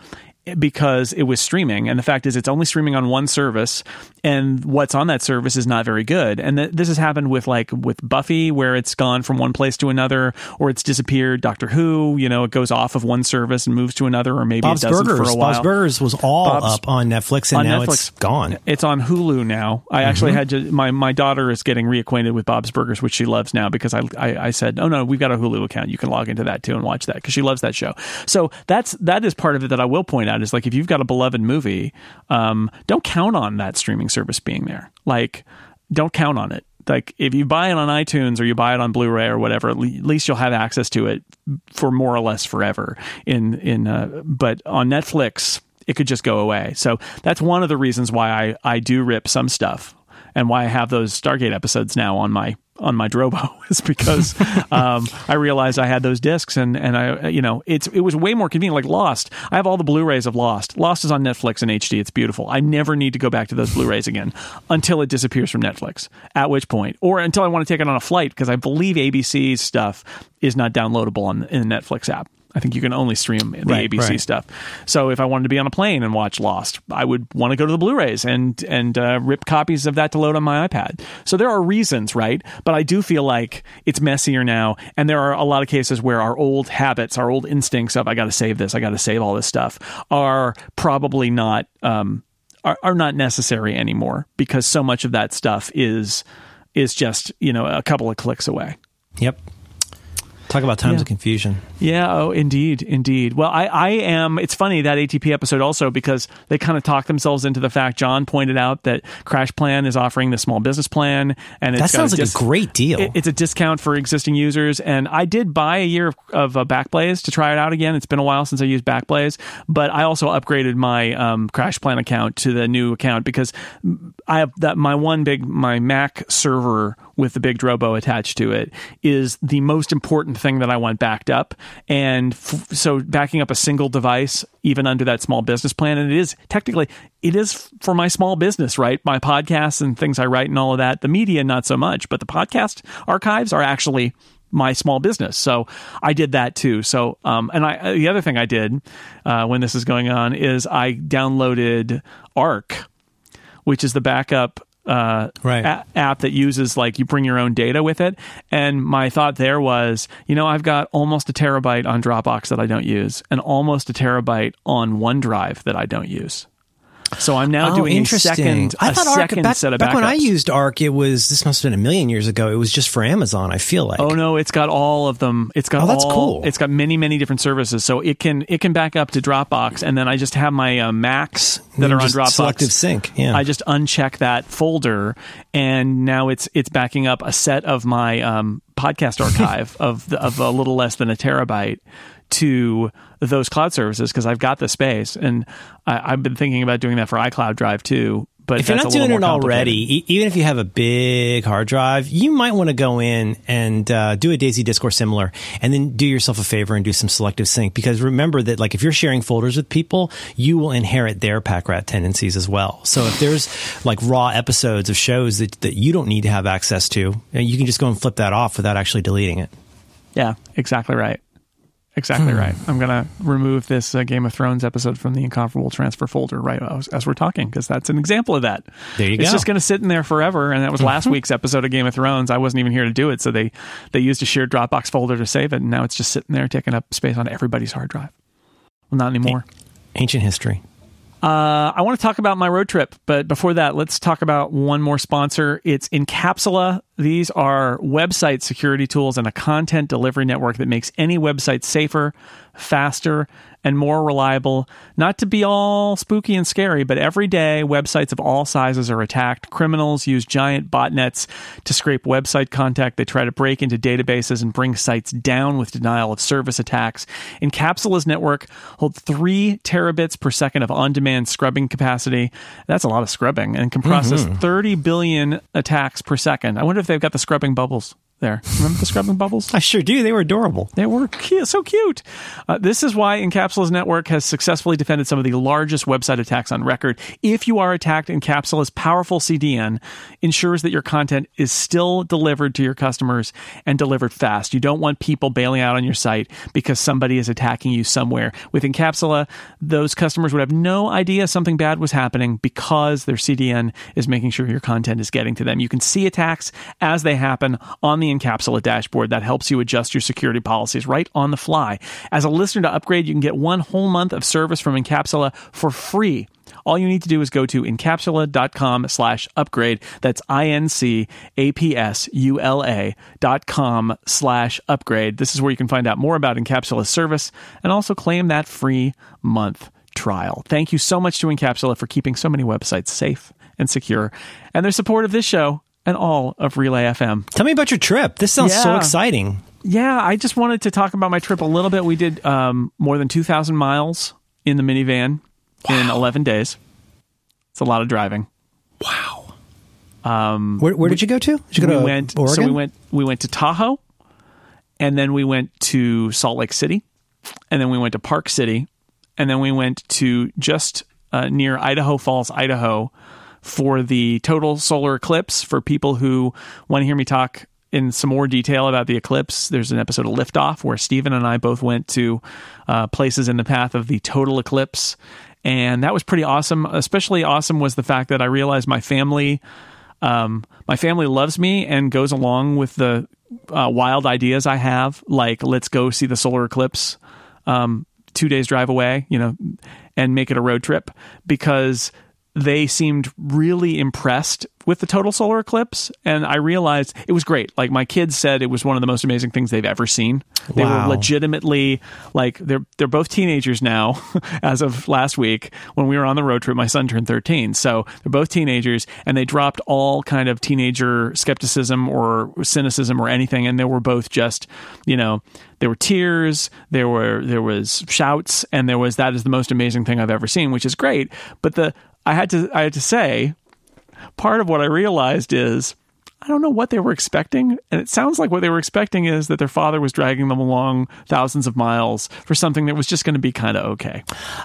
because it was streaming and the fact is it's only streaming on one service and what's on that service is not very good. And th- this has happened with like with buffy where it's gone from one place to another or it's disappeared. Doctor who you know it goes off of one service and moves to another or maybe bob's it doesn't burgers. for a while. Bob's burgers was all bob's, up on netflix and on now netflix, it's gone. It's on hulu now. I mm-hmm. actually had to my, my daughter is getting reacquainted with bob's burgers which she loves now because I, I, I said oh no we've got a hulu account. You can log into that too and watch that because she loves that show. So that's that is part of it that i will point out is like if you've got a beloved movie, um, don't count on that streaming service being there. Like, don't count on it. Like, if you buy it on iTunes or you buy it on Blu-ray or whatever, at least you'll have access to it for more or less forever. In in, uh, but on Netflix, it could just go away. So that's one of the reasons why I I do rip some stuff and why I have those Stargate episodes now on my on my Drobo [LAUGHS] is because [LAUGHS] um, I realized I had those discs and and I you know it's it was way more convenient. Like Lost, I have all the Blu-rays of Lost. Lost is on Netflix in HD. It's beautiful. I never need to go back to those Blu-rays again until it disappears from Netflix. At which point, or until I want to take it on a flight because I believe ABC's stuff is not downloadable on in the Netflix app. I think you can only stream the right, ABC right. stuff. So if I wanted to be on a plane and watch Lost, I would want to go to the Blu-rays and and uh, rip copies of that to load on my iPad. So there are reasons, right? But I do feel like it's messier now, and there are a lot of cases where our old habits, our old instincts of I got to save this, I got to save all this stuff, are probably not um, are, are not necessary anymore because so much of that stuff is is just you know a couple of clicks away. Yep. Talk about times yeah. of confusion. Yeah, oh, indeed, indeed. Well, I, I am. It's funny that ATP episode also because they kind of talk themselves into the fact. John pointed out that CrashPlan is offering the small business plan, and that sounds a dis- like a great deal. It, it's a discount for existing users, and I did buy a year of, of uh, Backblaze to try it out again. It's been a while since I used Backblaze, but I also upgraded my um, CrashPlan account to the new account because I have that my one big my Mac server with the big Drobo attached to it is the most important thing that I want backed up. And f- so backing up a single device, even under that small business plan, and it is technically, it is for my small business, right? My podcasts and things I write and all of that. The media, not so much, but the podcast archives are actually my small business. So I did that too. So, um, and I, the other thing I did, uh, when this is going on is I downloaded Arq, which is the backup uh, right. a- app that uses like you bring your own data with it. And my thought there was, you know, I've got almost a terabyte on Dropbox that I don't use, and almost a terabyte on OneDrive that I don't use. So I'm now Oh, doing a second, I a thought Arq second back, set of back when I used Arq, it was this must have been a million years ago. It was just for Amazon. I feel like. Oh no, it's got all of them. It's got Oh, that's all, cool. It's got many many different services, so it can it can back up to Dropbox, and then I just have my uh, Macs that are on Dropbox. selective sync, yeah. I just uncheck that folder, and now it's it's backing up a set of my um, podcast archive [LAUGHS] of the, of a little less than a terabyte to those cloud services because I've got the space, and I, I've been thinking about doing that for iCloud Drive too. But if you're not doing it already, e- even if you have a big hard drive, you might want to go in and uh, do a DaisyDisk or similar, and then do yourself a favor and do some selective sync. Because remember that, like, if you're sharing folders with people, you will inherit their pack rat tendencies as well. So if there's like raw episodes of shows that, that you don't need to have access to, you can just go and flip that off without actually deleting it. Yeah, exactly right. Exactly right. I'm going to remove this uh, Game of Thrones episode from the incomparable transfer folder right as, as we're talking because that's an example of that. There you it's go. It's just going to sit in there forever. And that was last week's episode of Game of Thrones. I wasn't even here to do it, so they they used a shared Dropbox folder to save it, and now it's just sitting there taking up space on everybody's hard drive. Well, not anymore. Ancient history. Uh, I want to talk about my road trip, but before that, let's talk about one more sponsor. It's Incapsula. These are website security tools and a content delivery network that makes any website safer, faster, and more reliable. Not to be all spooky and scary, but every day websites of all sizes are attacked. Criminals use giant botnets to scrape website content. They try to break into databases and bring sites down with denial of service attacks. Incapsula's network holds three terabits per second of on demand scrubbing capacity. That's a lot of scrubbing and can process mm-hmm. 30 billion attacks per second. I wonder if they've got the scrubbing bubbles there. Remember the scrubbing bubbles? [LAUGHS] I sure do. They were adorable. They were cute, so cute. Uh, this is why Incapsula's network has successfully defended some of the largest website attacks on record. If you are attacked, Incapsula's powerful CDN ensures that your content is still delivered to your customers and delivered fast. You don't want people bailing out on your site because somebody is attacking you somewhere. With Incapsula, those customers would have no idea something bad was happening because their CDN is making sure your content is getting to them. You can see attacks as they happen on the Incapsula dashboard that helps you adjust your security policies right on the fly. As a listener to upgrade, you can get one whole month of service from Incapsula for free. All you need to do is go to incapsula.com slash upgrade. That's I-N-C-A-P-S-U-L-A dot com slash upgrade. This is where you can find out more about Incapsula's service and also claim that free month trial. Thank you so much to Incapsula for keeping so many websites safe and secure and their support of this show and all of Relay FM. Tell me about your trip. This sounds so exciting. Yeah, I just wanted to talk about my trip a little bit. We did um, more than 2,000 miles in the minivan in 11 days. It's a lot of driving. Where, where did you go to? Did you go we to went Oregon? so we went we went to Tahoe and then we went to Salt Lake City and then we went to Park City and then we went to just uh, near Idaho Falls, Idaho for the total solar eclipse for people who want to hear me talk in some more detail about the eclipse. There's an episode of Liftoff where Stephen and I both went to uh, places in the path of the total eclipse. And that was pretty awesome. Especially awesome was the fact that I realized my family um, my family loves me and goes along with the uh, wild ideas I have, like let's go see the solar eclipse um, two days drive away, you know, and make it a road trip because they seemed really impressed with the total solar eclipse and i realized it was great. Like my kids said it was one of the most amazing things they've ever seen. They were legitimately like they're they're both teenagers now [LAUGHS] as of last week when we were on the road trip my son turned 13 so they're both teenagers and they dropped all kind of teenager skepticism or cynicism or anything and they were both just you know there were tears there were there was shouts and there was that is the most amazing thing i've ever seen which is great. But the i had to i had to say part of what I realized is I don't know what they were expecting. And it sounds like what they were expecting is that their father was dragging them along thousands of miles for something that was just going to be kind of okay.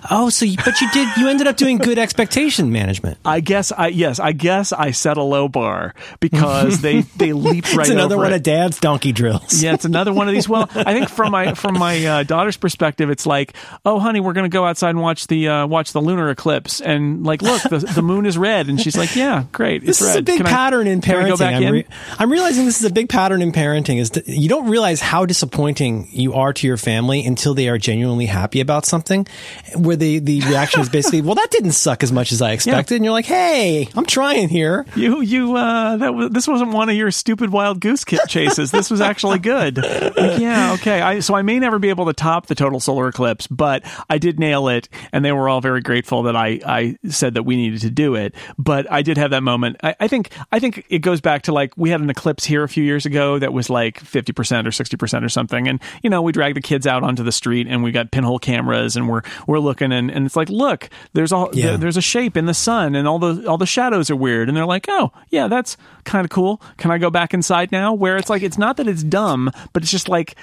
Oh, so you, but you did. You ended up doing good expectation management. I guess I yes, I guess I set a low bar because they [LAUGHS] they leaped right it's another one it. of Dad's donkey drills. yeah, it's another one of these. Well, I think from my from my uh, daughter's perspective, it's like, oh, honey, we're going to go outside and watch the uh, watch the lunar eclipse, and like, look, the, the moon is red, and she's like, yeah, great, it's This is red. a big Can pattern in I go parenting. Back I again? I'm, re- I'm realizing this is a big pattern in parenting. Is that you don't realize how disappointing you are to your family until they are genuinely happy about something, where the the reaction is basically, "Well, that didn't suck as much as I expected," and you're like, "Hey, I'm trying here." You you uh that was, this wasn't one of your stupid wild goose kit chases. this was actually good. Like, yeah, okay. I so I may never be able to top the total solar eclipse, but I did nail it, and they were all very grateful that I I said that we needed to do it. But I did have that moment. I, I think I think it goes back to like we had an eclipse here a few years ago that was like fifty percent or sixty percent or something, and you know we dragged the kids out onto the street and we got pinhole cameras and we're we're looking and, and it's like look there's all Yeah. there- there's a shape in the sun and all the all the shadows are weird. And they're like oh yeah that's kind of cool. Can i go back inside now? Where it's like it's not that it's dumb but it's just like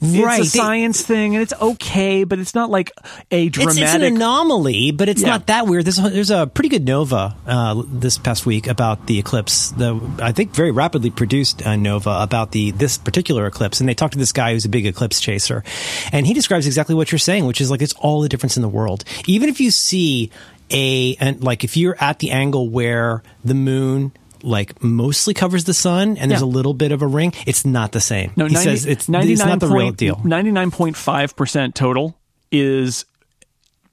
Right. it's a science thing and it's okay but it's not like a It's, dramatic it's an anomaly, but it's Yeah. not that weird. There's, there's a pretty good Nova uh, this past week about the eclipse. The I think very rapidly produced uh, Nova about the this particular eclipse, and they talked to this guy who's a big eclipse chaser, and he describes exactly what you're saying, which is like it's all the difference in the world. Even if you see a and like if you're at the angle where the moon. Like mostly covers the sun, and there's Yeah. a little bit of a ring. It's not the same. no he 90, says it's, 99 it's not the real deal. 99.5% total is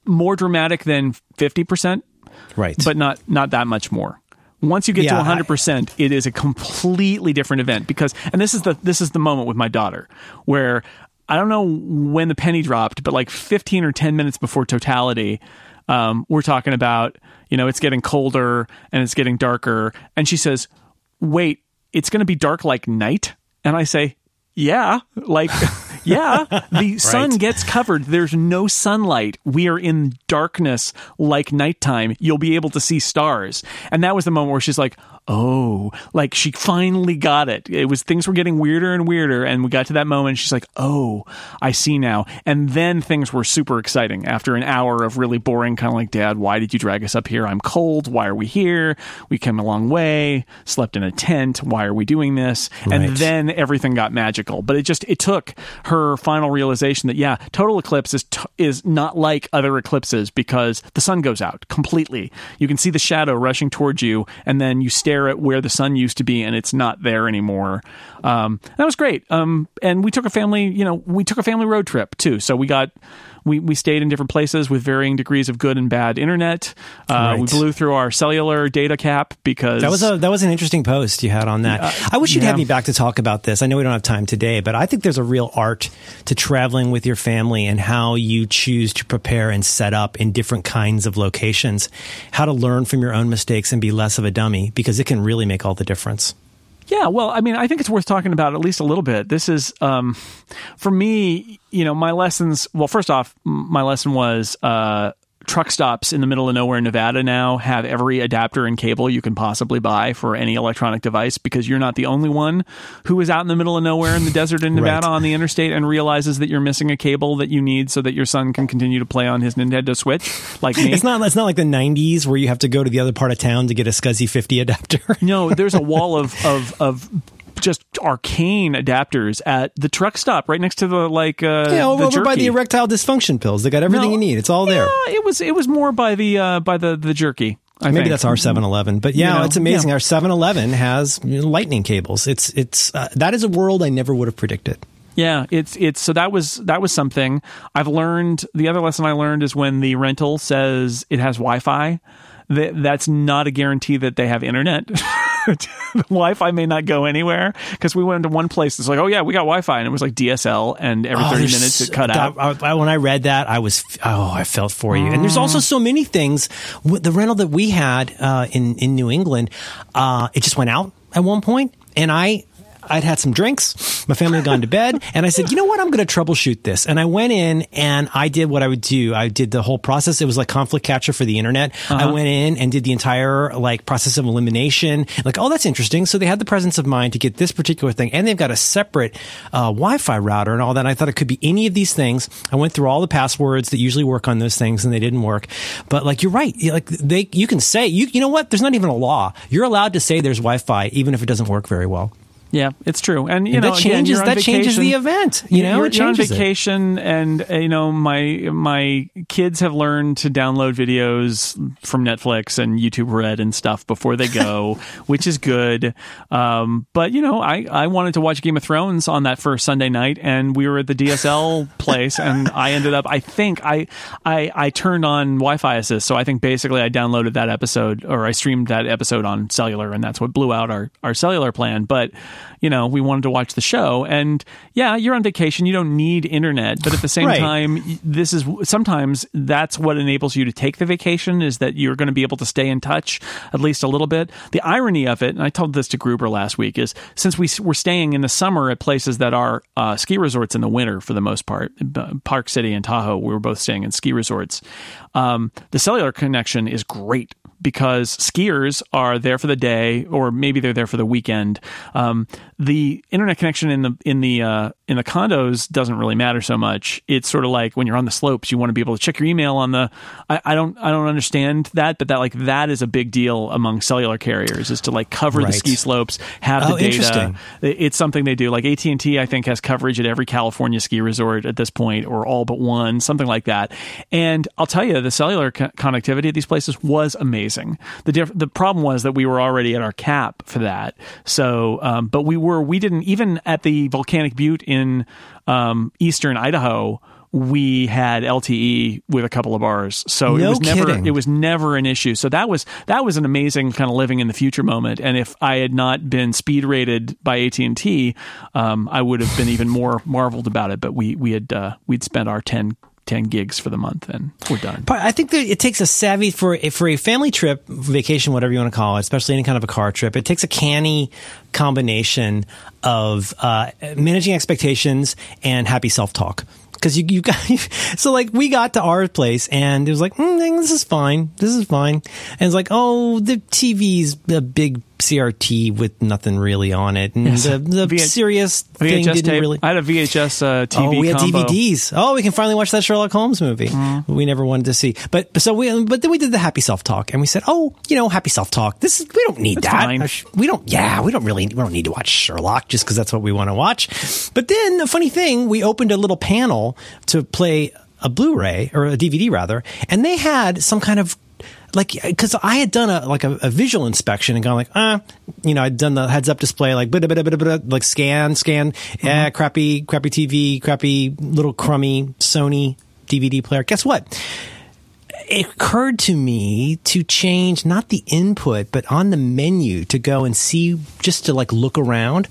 more dramatic than 50% Right, but not not that much more. Once you get Yeah, to 100%, it is a completely different event because and this is the this is the moment with my daughter where I don't know when the penny dropped, but like 15 or 10 minutes before totality, um, we're talking about, you know, it's getting colder and it's getting darker and she says, "Wait, it's going to be dark like night?" And I say, "Yeah, like [LAUGHS] yeah, the [LAUGHS] sun gets covered. There's no sunlight. We are in darkness like nighttime. You'll be able to see stars. And that was the moment where she's like, oh, like she finally got it. It was things were getting weirder and weirder. And we got to that moment. She's like, oh, I see now. And then things were super exciting after an hour of really boring, kind of like, Dad, why did you drag us up here? I'm cold. Why are we here? We came a long way, slept in a tent. Why are we doing this? And Right. then then everything got magical. But it just it took her final realization that yeah, total eclipse is t- is not like other eclipses because the sun goes out completely. You can see the shadow rushing towards you, and then you stare at where the sun used to be, and it's not there anymore. Um, that was great. Um, and we took a family, you know, we took a family road trip too. So we got. We, we stayed in different places with varying degrees of good and bad internet. Uh, We blew through our cellular data cap because That was a that was an interesting post you had on that. I wish you'd yeah. have me back to talk about this. I know we don't have time today, but I think there's a real art to traveling with your family and how you choose to prepare and set up in different kinds of locations. How to learn from your own mistakes and be less of a dummy because it can really make all the difference. Yeah, well, I mean, I think it's worth talking about at least a little bit. This is, um, for me, you know, my lessons. Well, first off, my lesson was uh, truck stops in the middle of nowhere, in Nevada now have every adapter and cable you can possibly buy for any electronic device because you're not the only one who is out in the middle of nowhere in the desert in [LAUGHS] Nevada Right. on the interstate and realizes that you're missing a cable that you need so that your son can continue to play on his Nintendo Switch, like me. [LAUGHS] It's not it's not like the 90s where you have to go to the other part of town to get a SCSI 50 adapter. No, there's a [LAUGHS] wall of of of just arcane adapters at the truck stop right next to the like uh yeah, over, over by the erectile dysfunction pills. They got everything No, you need. It's all there. Yeah, it was it was more by the uh by the the jerky. I Maybe think. that's our 7-Eleven, but yeah, You know, it's amazing. yeah. Our 7-Eleven has lightning cables. It's it's uh, that is a world I never would have predicted. Yeah, it's it's so that was that was something I've learned. The other lesson I learned is when the rental says it has Wi-Fi, that that's not a guarantee that they have internet. [LAUGHS] the [LAUGHS] Wi-Fi may not go anywhere because we went to one place. It's like, oh yeah, we got Wi-Fi, and it was like DSL, and every Oh, thirty minutes it cut out. I- when I read that, I was oh, I felt for you. And there's also so many things. The rental that we had uh, in in New England, uh, it just went out at one point, and I. I'd had some drinks. My family had gone to bed, and I said, "You know what? I'm going to troubleshoot this." And I went in and I did what I would do. I did the whole process. It was like conflict catcher for the internet. I went in and did the entire like process of elimination. Like, oh, that's interesting. So they had the presence of mind to get this particular thing, and they've got a separate uh, Wi-Fi router and all that. And I thought it could be any of these things. I went through all the passwords that usually work on those things, and they didn't work. But like, you're right. Like they, you can say you, you know what? There's not even a law. You're allowed to say there's Wi-Fi even if it doesn't work very well. Yeah, it's true, and you And know that changes on that changes the event. You know, you're, it you're on changes it. vacation, and uh, you know my my kids have learned to download videos from Netflix and YouTube Red and stuff before they go, [LAUGHS] which is good. Um, but you know, I I wanted to watch Game of Thrones on that first Sunday night, and we were at the DSL [LAUGHS] place, and I ended up. I think I I I turned on Wi-Fi assist, so I think basically I downloaded that episode or I streamed that episode on cellular, and that's what blew out our our cellular plan. But you know, we wanted to watch the show, and yeah, you're on vacation, you don't need internet, but at the same Right. time, this is sometimes that's what enables you to take the vacation is that you're going to be able to stay in touch at least a little bit. The irony of it, and I told this to Gruber last week, is since we were staying in the summer at places that are uh, ski resorts in the winter for the most part, Park City and Tahoe, we were both staying in ski resorts. Um, the cellular connection is great because skiers are there for the day, or maybe they're there for the weekend. Um, the internet connection in the in the uh, in the condos doesn't really matter so much. It's sort of like when you're on the slopes, you want to be able to check your email on the. I, I don't I don't understand that, but that like that is a big deal among cellular carriers is to like cover the ski slopes, have the Oh, data. It's something they do. Like AT and T, I think has coverage at every California ski resort at this point, or all but one, something like that. And I'll tell you, the cellular co- connectivity at these places was amazing. The diff- the problem was that we were already at our cap for that. So, um, but we were we didn't even at the volcanic butte in um, eastern Idaho. We had LTE with a couple of bars, so it No was never kidding. it was never an issue. So that was that was an amazing kind of living in the future moment. And if I had not been speed rated by AT and T, um, I would have been even more marveled about it. But we we had uh, we'd spent our 10, 10 gigs for the month, and we're done. But I think that it takes a savvy for for a family trip, vacation, whatever you want to call it, especially any kind of a car trip. It takes a canny combination of uh, managing expectations and happy self talk. Because you, you got [LAUGHS] so like we got to our place and it was like mm, this is fine this is fine and it's like oh the TV's a big CRT with nothing really on it and Yes. the, the serious thing didn't tape. really I had a VHS uh, TV. Oh, we had combo. DVDs. Oh, we can finally watch that Sherlock Holmes movie. Mm-hmm. We never wanted to see, but so we, but then we did the happy self talk, and we said, oh, you know, happy self talk. This is we don't need That's that. fine. Uh, We don't. Yeah, we don't really. We don't need to watch Sherlock just because that's what we want to watch. But then the funny thing, we opened a little panel to play a Blu-ray or a DVD rather, and they had some kind of like because I had done a like a, a visual inspection and gone like ah you know I'd done the heads up display like blah, blah, blah, blah, like scan scan yeah crappy crappy TV crappy little crummy Sony DVD player. Guess what it occurred to me to change not the input but on the menu to go and see just to like look around.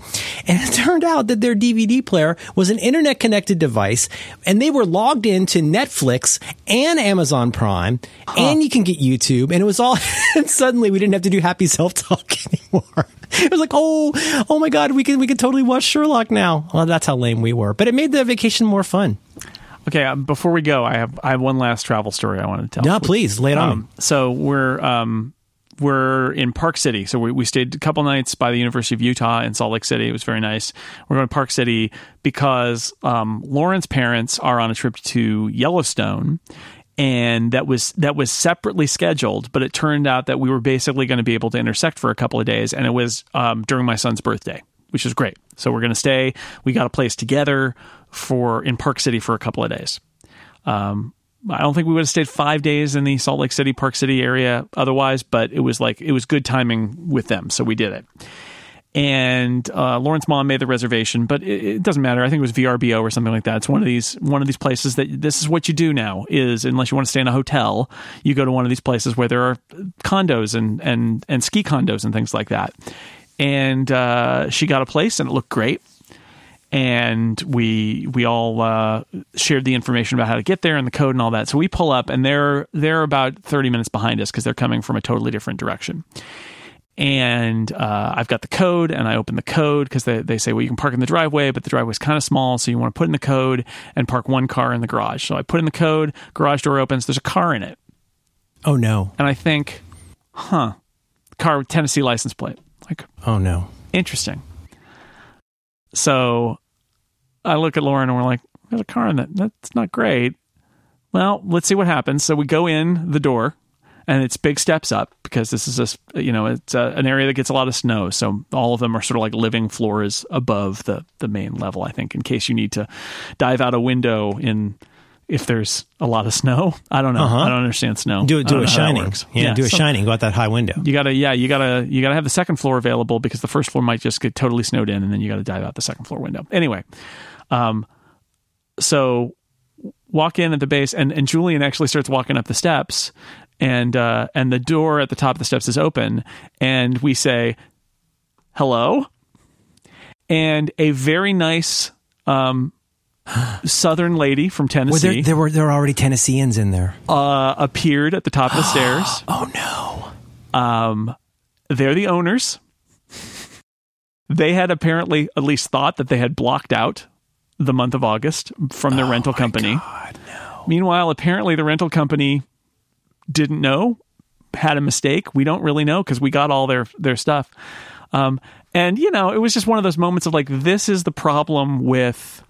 And it [LAUGHS] turned out that their dvd player was an internet connected device and they were logged into netflix and amazon prime and you can get youtube and it was all [LAUGHS] and suddenly we didn't have to do happy self-talk [LAUGHS] anymore. It was like oh oh my god we can we can totally watch sherlock now. Well that's how lame we were but it made the vacation more fun Okay, um, before we go, I have I have one last travel story I want to tell. no please lay it on. Um, so we're um, we're in Park City. So we, we stayed a couple nights by the University of Utah in Salt Lake City. It was very nice. We're going to Park City because um, Lauren's parents are on a trip to Yellowstone. And that was that was separately scheduled, but it turned out that we were basically going to be able to intersect for a couple of days, and it was um, during my son's birthday, which is great. So we're going to stay. We got a place together for in Park City for a couple of days. Um, I don't think we would have stayed five days in the Salt Lake City, Park City area otherwise, but it was like it was good timing with them, so we did it. And uh, Lauren's mom made the reservation, but it, it doesn't matter. I think it was VRBO or something like that. It's one of these one of these places that this is what you do now. Is unless you want to stay in a hotel, you go to one of these places where there are condos and and and ski condos and things like that. And uh, she got a place, and it looked great and we we all uh, shared the information about how to get there and the code and all that. So we pull up, and they're they're about thirty minutes behind us because they're coming from a totally different direction. And uh, I've got the code, and I open the code because they, they say, well, you can park in the driveway, but the driveway's kind of small, so you want to put in the code and park one car in the garage. So I put in the code, garage door opens, there's a car in it, oh no and I think, huh, car with Tennessee license plate, like oh no interesting. So I look at Lauren and we're like, there's a car in that. That's not great. Well, let's see what happens. So we go in the door and it's big steps up because this is a you know it's a, an area that gets a lot of snow. So all of them are sort of like living floors above the the main level. I think in case you need to dive out a window in if there's a lot of snow. I don't know. I don't understand snow. Uh-huh. Do it. don't a shining. works. Yeah, do a so- shining. Go out that high window. you gotta yeah you gotta you gotta have the second floor available because the first floor might just get totally snowed in and then you gotta dive out the second floor window anyway um so walk in at the base and and julian actually starts walking up the steps and uh and the door at the top of the steps is open and we say hello and a very nice um southern lady from Were tennessee there, there were there were already Tennesseans in there. uh appeared at the top of the stairs [GASPS] Oh no! Um, they're the owners. They had apparently at least thought that they had blocked out the month of August from their rental company. Meanwhile, apparently the rental company didn't know, had a mistake. We don't really know because we got all their their stuff. Um, and you know, it was just one of those moments of like, this is the problem with,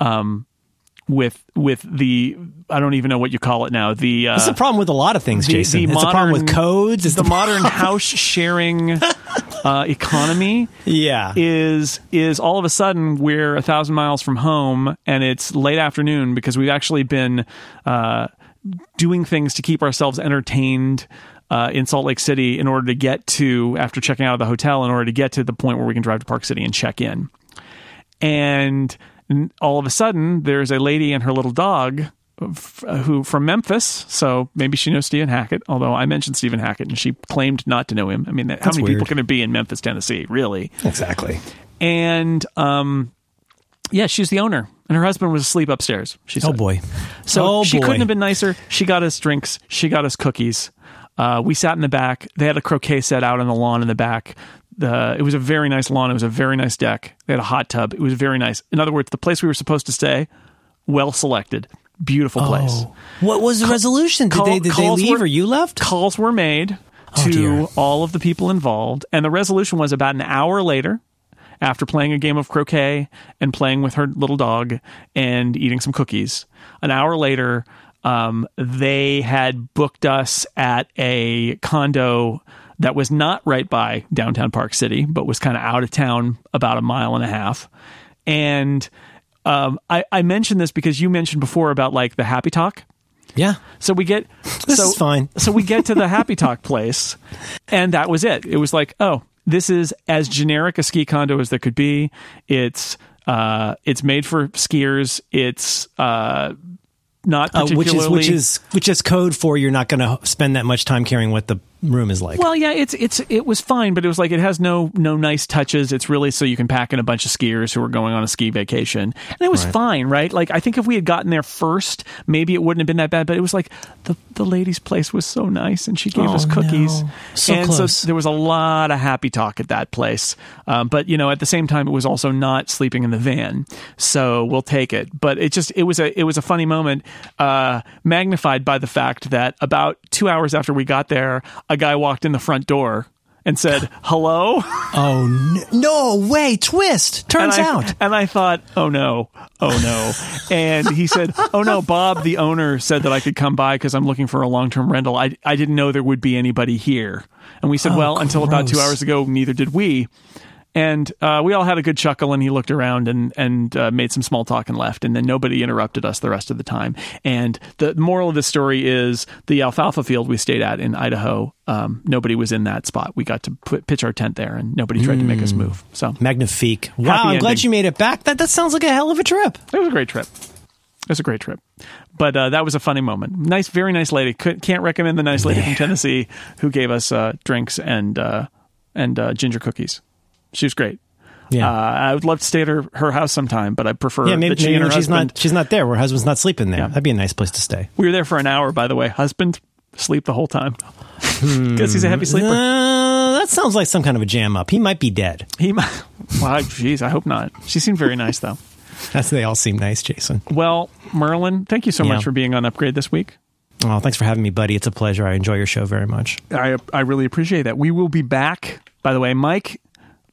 um, with with the I don't even know what you call it now. The uh, It's a problem with a lot of things, the- Jason. the it's a problem with modern- codes. It's the the, [LAUGHS] modern house sharing [LAUGHS] uh, economy yeah. is is all of a sudden we're a thousand miles from home and it's late afternoon because we've actually been uh, doing things to keep ourselves entertained uh, in Salt Lake City in order to get to after checking out of the hotel in order to get to the point where we can drive to Park City and check in and all of a sudden there's a lady and her little dog who from Memphis, so maybe she knows Stephen Hackett. Although I mentioned Stephen Hackett and she claimed not to know him. I mean, how many weird. people can there be in Memphis, Tennessee, really? exactly. And um, yeah, she's the owner, and her husband was asleep upstairs. She said. Oh boy. So oh she boy. couldn't have been nicer. She got us drinks. She got us cookies. Uh, we sat in the back. They had a croquet set out on the lawn in the back. The, it was a very nice lawn. It was a very nice deck. They had a hot tub. It was very nice. In other words, the place we were supposed to stay, well selected, beautiful place. Oh. What was the resolution? Did call- they did they leave were- or you left? Calls were made Oh, to all of the people involved, and the resolution was about an hour later. After playing a game of croquet and playing with her little dog and eating some cookies, an hour later, um, they had booked us at a condo that was not right by downtown Park City, but was kind of out of town about a mile and a half. And um, I, I mentioned this because you mentioned before about like the happy talk. Yeah. So we get [LAUGHS] This so, is fine. so we get to the happy talk [LAUGHS] place, and that was it. It was like, oh, this is as generic a ski condo as there could be. It's uh, it's made for skiers. It's uh, not Uh, which particularly is which is which is code for you're not going to spend that much time caring what the room is like. Well, yeah, it's it's it was fine, but it was like it has no no nice touches. It's really so you can pack in a bunch of skiers who are going on a ski vacation, and it was Right. fine, right? Like I think if we had gotten there first, maybe it wouldn't have been that bad. But it was like the the lady's place was so nice, and she gave Oh, us cookies, no. So and close. so there was a lot of happy talk at that place. Um, but you know, at the same time, it was also not sleeping in the van, so we'll take it. But it just it was a it was a funny moment, uh, magnified by the fact that about two hours after we got there, a guy walked in the front door and said [LAUGHS] hello. oh no, no way! Twist turns and I, out. and I thought, oh no, oh no. [LAUGHS] And he said, oh no, Bob, the owner said that I could come by because I'm looking for a long term rental. I I didn't know there would be anybody here. And we said, Oh, well, until about two hours ago, neither did we. And uh, we all had a good chuckle, and he looked around and and uh, made some small talk and left, and then nobody interrupted us the rest of the time. And the moral of the story is the alfalfa field we stayed at in Idaho. Um, nobody was in that spot. We got to put, pitch our tent there, and nobody tried to make Hmm. us move. So Magnifique! Wow, I'm glad you made it back. That that sounds like a hell of a trip. It was a great trip. It was a great trip. But uh, that was a funny moment. Nice, very nice lady. Could, can't recommend the nice lady from Tennessee who gave us uh, drinks and uh, and uh, ginger cookies. She was great. Yeah. Uh, I would love to stay at her, her house sometime, but I prefer yeah, maybe, she maybe and her when she's husband. not she's not there. Her husband's not sleeping there. Yeah. That'd be a nice place to stay. We were there for an hour, by the way. Husband sleep the whole time [LAUGHS] because he's a heavy sleeper. Uh, that sounds like some kind of a jam up. He might be dead. He might. Wow, jeez, I hope not. She seemed very nice though. That's they all seem nice, Jason. Well, Merlin, thank you so Yeah. much for being on Upgrade this week. Oh, thanks for having me, buddy. It's a pleasure. I enjoy your show very much. I I really appreciate that. We will be back. By the way, Myke,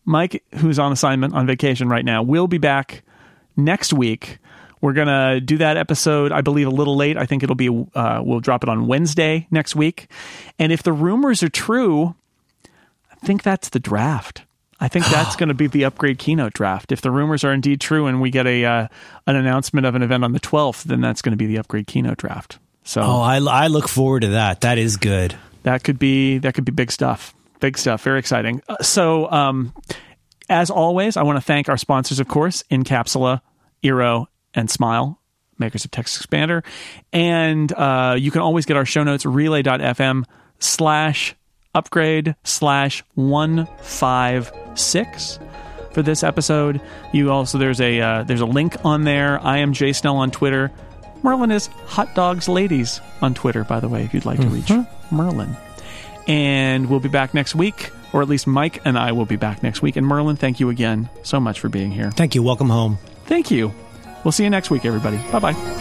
Myke, who's on assignment on vacation right now, will be back next week We're gonna do that episode, I believe, a little late. I think it'll be uh, we'll drop it on Wednesday next week. And if the rumors are true, I think that's the draft. I think that's [GASPS] going to be the upgrade keynote draft. If the rumors are indeed true and we get a uh, an announcement of an event on the 12th, then that's going to be the upgrade keynote draft. So Oh, I, I look forward to that. That is good. that could be that could be big stuff. Big stuff. Very exciting. Uh, So um, as always, I want to thank our sponsors, of course, Incapsula, Eero, and Smile, makers of TextExpander. And uh, you can always get our show notes, relay.fm slash upgrade slash 156 for this episode. You also, there's a, uh, there's a link on there. I am Jay Snell on Twitter. Merlin is Hot Dogs Ladies on Twitter, by the way, if you'd like to reach Merlin. And we'll be back next week, or at least Myke and I will be back next week. And Merlin, thank you again so much for being here. Thank you. Welcome home. Thank you. We'll see you next week, everybody. Bye bye.